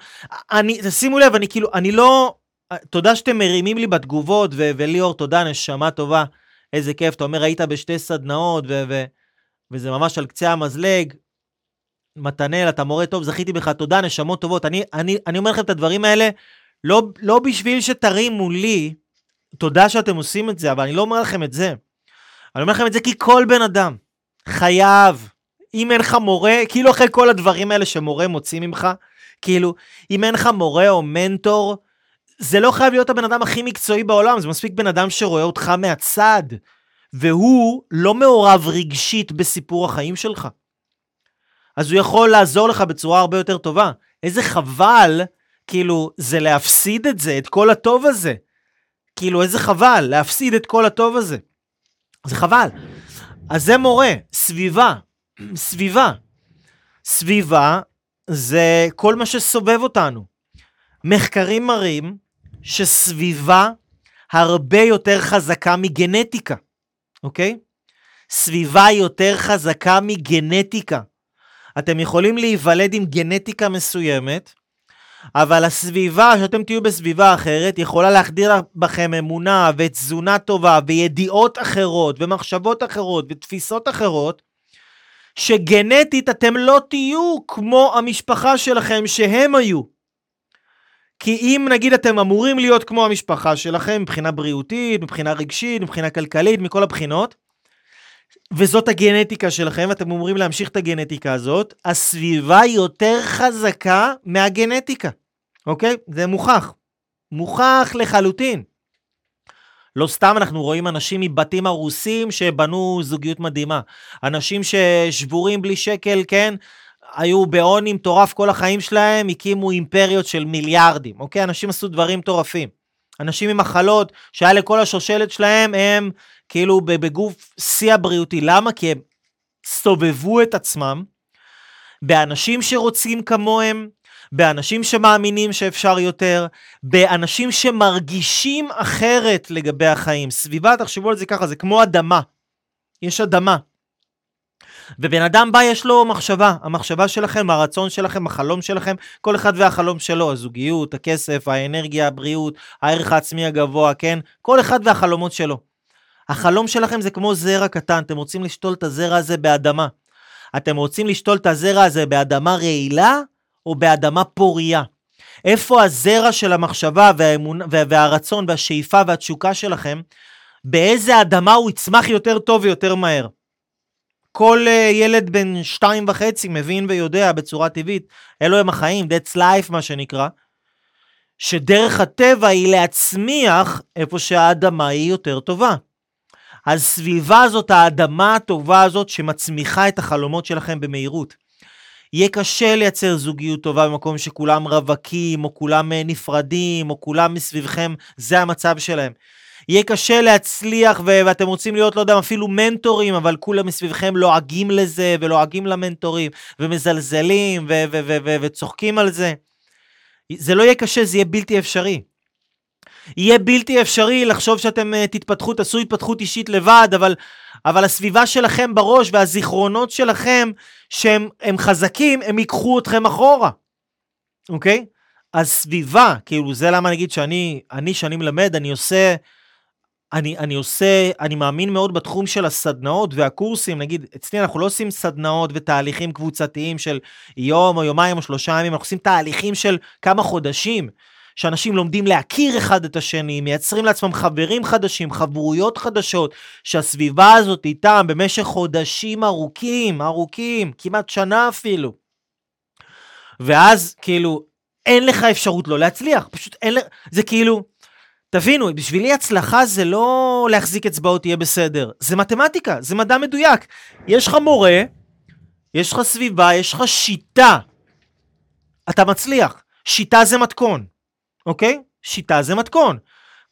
אני, שימו לב, אני כאילו, אני לא, תודה שאתם מרימים לי בתגובות, ו- וליאור, תודה, נשמה טובה, איזה כיף, אתה אומר, היית בשתי סדנאות, ו- ו- וזה ממש על קצה המזלג. מתנאל, אתה מורה טוב, זכיתי בך, תודה, נשמות טובות. אני, אני, אני אומר לכם את הדברים האלה, לא, לא בשביל שתרימו לי, תודה שאתם עושים את זה, אבל אני לא אומר לכם את זה. אני אומר לכם את זה כי כל בן אדם חייב, אם אין לך מורה, כאילו אחרי כל הדברים האלה שמורה מוציא ממך, כאילו, אם אין לך מורה או מנטור, זה לא חייב להיות הבן אדם הכי מקצועי בעולם, זה מספיק בן אדם שרואה אותך מהצד, והוא לא מעורב רגשית בסיפור החיים שלך. אז הוא יכול לעזור לך בצורה הרבה יותר טובה. איזה חבל כאילו, זה להפסיד את זה, את כל הטוב הזה. כאילו, איזה חבל, להפסיד את כל הטוב הזה. זה חבל. אז זה מורה, סביבה, סביבה. סביבה זה כל מה שסובב אותנו. מחקרים מראים שסביבה הרבה יותר חזקה מגנטיקה, אוקיי? סביבה יותר חזקה מגנטיקה. אתם יכולים להיוולד עם גנטיקה מסוימת, אבל הסביבה, שאתם תהיו בסביבה אחרת, יכולה להחדיר בכם אמונה ותזונה טובה וידיעות אחרות ומחשבות אחרות ותפיסות אחרות, שגנטית אתם לא תהיו כמו המשפחה שלכם שהם היו. כי אם נגיד אתם אמורים להיות כמו המשפחה שלכם מבחינה בריאותית, מבחינה רגשית, מבחינה כלכלית, מכל הבחינות, וזאת הגנטיקה שלכם, ואתם אמורים להמשיך את הגנטיקה הזאת, הסביבה יותר חזקה מהגנטיקה, אוקיי? זה מוכח. מוכח לחלוטין. לא סתם אנחנו רואים אנשים מבתים הרוסים שבנו זוגיות מדהימה. אנשים ששבורים בלי שקל, כן? היו בעוני מטורף כל החיים שלהם, הקימו אימפריות של מיליארדים, אוקיי? אנשים עשו דברים מטורפים. אנשים עם מחלות שהיה לכל השושלת שלהם, הם כאילו בגוף שיא הבריאותי. למה? כי הם סובבו את עצמם באנשים שרוצים כמוהם, באנשים שמאמינים שאפשר יותר, באנשים שמרגישים אחרת לגבי החיים. סביבה, תחשבו על זה ככה, זה כמו אדמה. יש אדמה. ובן אדם בא, יש לו מחשבה. המחשבה שלכם, הרצון שלכם, החלום שלכם, כל אחד והחלום שלו, הזוגיות, הכסף, האנרגיה, הבריאות, הערך העצמי הגבוה, כן? כל אחד והחלומות שלו. החלום שלכם זה כמו זרע קטן, אתם רוצים לשתול את הזרע הזה באדמה. אתם רוצים לשתול את הזרע הזה באדמה רעילה או באדמה פורייה? איפה הזרע של המחשבה והאמון, והרצון והשאיפה והתשוקה שלכם? באיזה אדמה הוא יצמח יותר טוב ויותר מהר? כל uh, ילד בן שתיים וחצי מבין ויודע בצורה טבעית, אלו הם החיים, that's life מה שנקרא, שדרך הטבע היא להצמיח איפה שהאדמה היא יותר טובה. הסביבה הזאת, האדמה הטובה הזאת שמצמיחה את החלומות שלכם במהירות. יהיה קשה לייצר זוגיות טובה במקום שכולם רווקים, או כולם אה, נפרדים, או כולם מסביבכם, זה המצב שלהם. יהיה קשה להצליח, ו- ואתם רוצים להיות, לא יודע, אפילו מנטורים, אבל כולם מסביבכם לועגים לזה, ולועגים למנטורים, ומזלזלים, ו- ו- ו- ו- וצוחקים על זה. זה לא יהיה קשה, זה יהיה בלתי אפשרי. יהיה בלתי אפשרי לחשוב שאתם uh, תתפתחו, תעשו התפתחות אישית לבד, אבל, אבל הסביבה שלכם בראש והזיכרונות שלכם, שהם חזקים, הם ייקחו אתכם אחורה, אוקיי? אז סביבה, כאילו, זה למה נגיד שאני, אני, שאני מלמד, אני עושה, אני, אני עושה, אני מאמין מאוד בתחום של הסדנאות והקורסים, נגיד, אצלי אנחנו לא עושים סדנאות ותהליכים קבוצתיים של יום או יומיים או שלושה ימים, אנחנו עושים תהליכים של כמה חודשים. שאנשים לומדים להכיר אחד את השני, מייצרים לעצמם חברים חדשים, חברויות חדשות, שהסביבה הזאת איתם במשך חודשים ארוכים, ארוכים, כמעט שנה אפילו. ואז כאילו, אין לך אפשרות לא להצליח, פשוט אין לך, זה כאילו, תבינו, בשבילי הצלחה זה לא להחזיק אצבעות יהיה בסדר, זה מתמטיקה, זה מדע מדויק. יש לך מורה, יש לך סביבה, יש לך שיטה, אתה מצליח. שיטה זה מתכון. אוקיי? שיטה זה מתכון.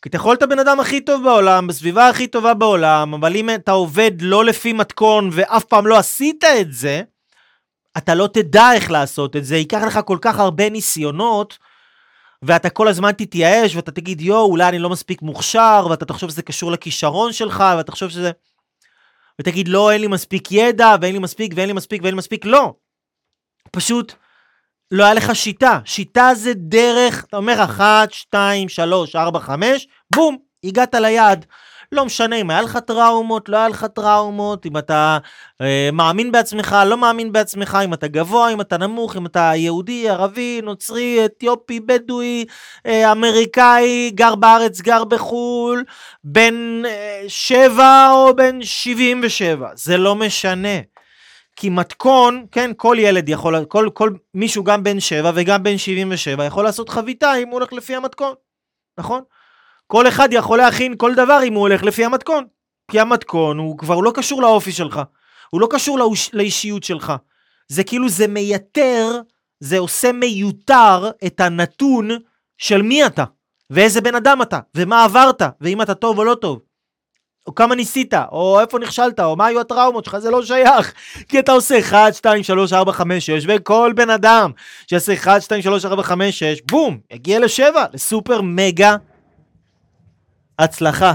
כי אתה יכול להיות הבן אדם הכי טוב בעולם, בסביבה הכי טובה בעולם, אבל אם אתה עובד לא לפי מתכון ואף פעם לא עשית את זה, אתה לא תדע איך לעשות את זה, ייקח לך כל כך הרבה ניסיונות, ואתה כל הזמן תתייאש, ואתה תגיד, יואו, אולי אני לא מספיק מוכשר, ואתה תחשוב שזה קשור לכישרון שלך, ואתה תחשוב שזה... ותגיד, לא, אין לי מספיק ידע, ואין לי מספיק, ואין לי מספיק, ואין לי מספיק, לא. פשוט לא היה לך שיטה. שיטה זה דרך, אתה אומר אחת, שתיים, שלוש, ארבע, חמש, בום, הגעת ליעד. לא משנה אם היה לך טראומות, לא היה לך טראומות, אם אתה אה, מאמין בעצמך, לא מאמין בעצמך, אם אתה גבוה, אם אתה נמוך, אם אתה יהודי, ערבי, נוצרי, אתיופי, בדואי, אה, אמריקאי, גר בארץ, גר בחו"ל, בן אה, שבע או בן שבעים ושבע, זה לא משנה. כי מתכון, כן, כל ילד יכול, כל, כל מישהו גם בן 7 וגם בן 77 יכול לעשות חביתה אם הוא הולך לפי המתכון, נכון? כל אחד יכול להכין כל דבר אם הוא הולך לפי המתכון. כי המתכון הוא כבר לא קשור לאופי שלך, הוא לא קשור לאוש, לאישיות שלך. זה כאילו זה מייתר זה עושה מיותר את הנתון של מי אתה, ואיזה בן אדם אתה, ומה עברת, ואם אתה טוב או לא טוב. או כמה ניסית, או איפה נכשלת, או מה היו הטראומות שלך, זה לא שייך. כי אתה עושה 1, 2, 3, 4, 5, 6, וכל בן אדם שיעשה 1, 2, 3, 4, 5, 6, בום, יגיע לשבע, לסופר מגה הצלחה.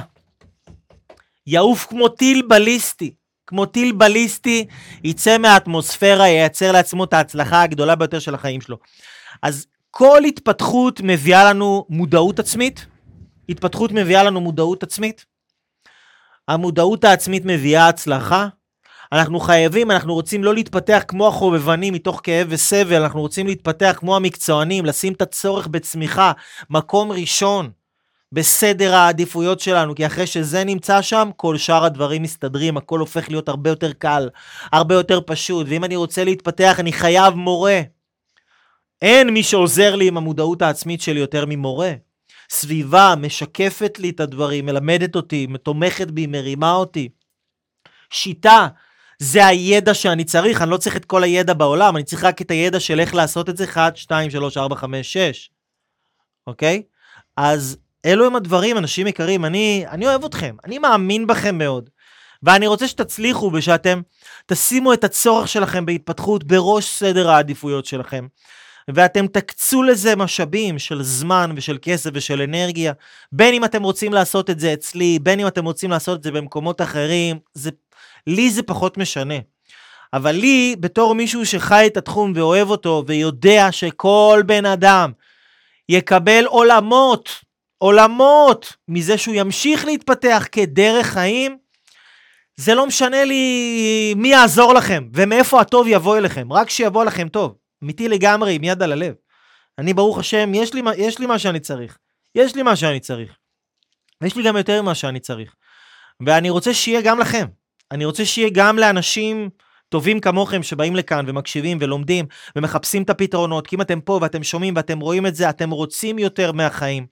יעוף כמו טיל בליסטי. כמו טיל בליסטי, יצא מהאטמוספירה, ייצר לעצמו את ההצלחה הגדולה ביותר של החיים שלו. אז כל התפתחות מביאה לנו מודעות עצמית, התפתחות מביאה לנו מודעות עצמית, המודעות העצמית מביאה הצלחה. אנחנו חייבים, אנחנו רוצים לא להתפתח כמו החובבנים מתוך כאב וסבל, אנחנו רוצים להתפתח כמו המקצוענים, לשים את הצורך בצמיחה, מקום ראשון בסדר העדיפויות שלנו, כי אחרי שזה נמצא שם, כל שאר הדברים מסתדרים, הכל הופך להיות הרבה יותר קל, הרבה יותר פשוט, ואם אני רוצה להתפתח, אני חייב מורה. אין מי שעוזר לי עם המודעות העצמית שלי יותר ממורה. סביבה משקפת לי את הדברים, מלמדת אותי, תומכת בי, מרימה אותי. שיטה, זה הידע שאני צריך, אני לא צריך את כל הידע בעולם, אני צריך רק את הידע של איך לעשות את זה 1, 2, 3, 4, 5, 6. אוקיי? אז אלו הם הדברים, אנשים יקרים, אני, אני אוהב אתכם, אני מאמין בכם מאוד. ואני רוצה שתצליחו ושאתם תשימו את הצורך שלכם בהתפתחות בראש סדר העדיפויות שלכם. ואתם תקצו לזה משאבים של זמן ושל כסף ושל אנרגיה, בין אם אתם רוצים לעשות את זה אצלי, בין אם אתם רוצים לעשות את זה במקומות אחרים, זה, לי זה פחות משנה. אבל לי, בתור מישהו שחי את התחום ואוהב אותו, ויודע שכל בן אדם יקבל עולמות, עולמות, מזה שהוא ימשיך להתפתח כדרך חיים, זה לא משנה לי מי יעזור לכם ומאיפה הטוב יבוא אליכם, רק שיבוא לכם טוב. אמיתי לגמרי, עם יד על הלב. אני, ברוך השם, יש לי, יש לי מה שאני צריך. יש לי מה שאני צריך. ויש לי גם יותר ממה שאני צריך. ואני רוצה שיהיה גם לכם. אני רוצה שיהיה גם לאנשים טובים כמוכם שבאים לכאן ומקשיבים ולומדים ומחפשים את הפתרונות. כי אם אתם פה ואתם שומעים ואתם רואים את זה, אתם רוצים יותר מהחיים.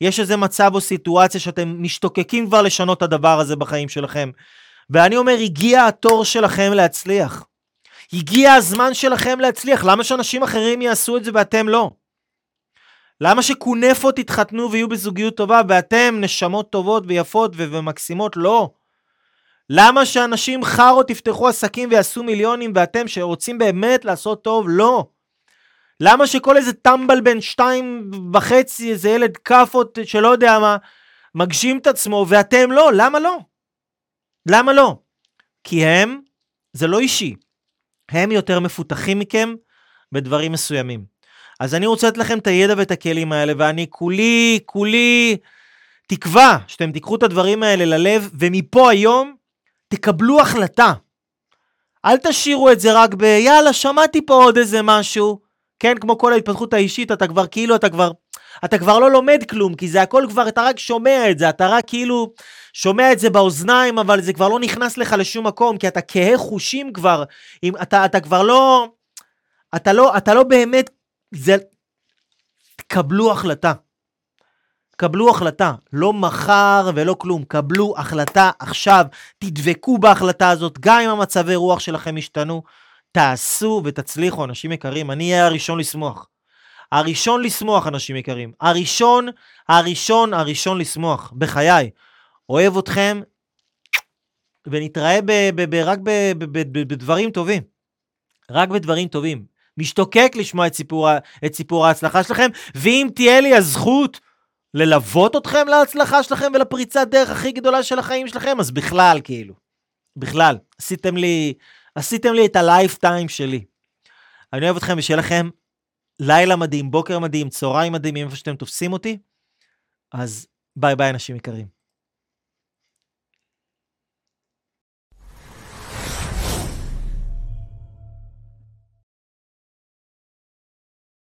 יש איזה מצב או סיטואציה שאתם משתוקקים כבר לשנות את הדבר הזה בחיים שלכם. ואני אומר, הגיע התור שלכם להצליח. הגיע הזמן שלכם להצליח, למה שאנשים אחרים יעשו את זה ואתם לא? למה שכונפות יתחתנו ויהיו בזוגיות טובה ואתם נשמות טובות ויפות ו- ומקסימות לא? למה שאנשים חארות יפתחו עסקים ויעשו מיליונים ואתם שרוצים באמת לעשות טוב לא? למה שכל איזה טמבל בן שתיים וחצי, איזה ילד כאפות שלא יודע מה, מגשים את עצמו ואתם לא? למה לא? למה לא? כי הם, זה לא אישי. הם יותר מפותחים מכם בדברים מסוימים. אז אני רוצה לתת לכם את הידע ואת הכלים האלה, ואני כולי, כולי תקווה שאתם תיקחו את הדברים האלה ללב, ומפה היום תקבלו החלטה. אל תשאירו את זה רק ב, יאללה, שמעתי פה עוד איזה משהו. כן, כמו כל ההתפתחות האישית, אתה כבר כאילו, אתה כבר, אתה כבר לא לומד כלום, כי זה הכל כבר, אתה רק שומע את זה, אתה רק כאילו שומע את זה באוזניים, אבל זה כבר לא נכנס לך לשום מקום, כי אתה כהה חושים כבר, אם, אתה, אתה כבר לא, אתה לא, אתה לא באמת, זה, קבלו החלטה. קבלו החלטה, לא מחר ולא כלום, קבלו החלטה עכשיו, תדבקו בהחלטה הזאת, גם אם המצבי רוח שלכם ישתנו, תעשו ותצליחו, אנשים יקרים, אני אהיה הראשון לשמוח. הראשון לשמוח, אנשים יקרים. הראשון, הראשון, הראשון לשמוח, בחיי. אוהב אתכם, ונתראה ב- ב- ב- רק ב- ב- ב- בדברים טובים. רק בדברים טובים. משתוקק לשמוע את סיפור, את סיפור ההצלחה שלכם, ואם תהיה לי הזכות ללוות אתכם להצלחה שלכם ולפריצת דרך הכי גדולה של החיים שלכם, אז בכלל, כאילו. בכלל. עשיתם לי, עשיתם לי את ה lifetime שלי. אני אוהב אתכם ושיהיה לכם לילה מדהים, בוקר מדהים, צהריים מדהים, איפה שאתם תופסים אותי. אז ביי ביי אנשים יקרים.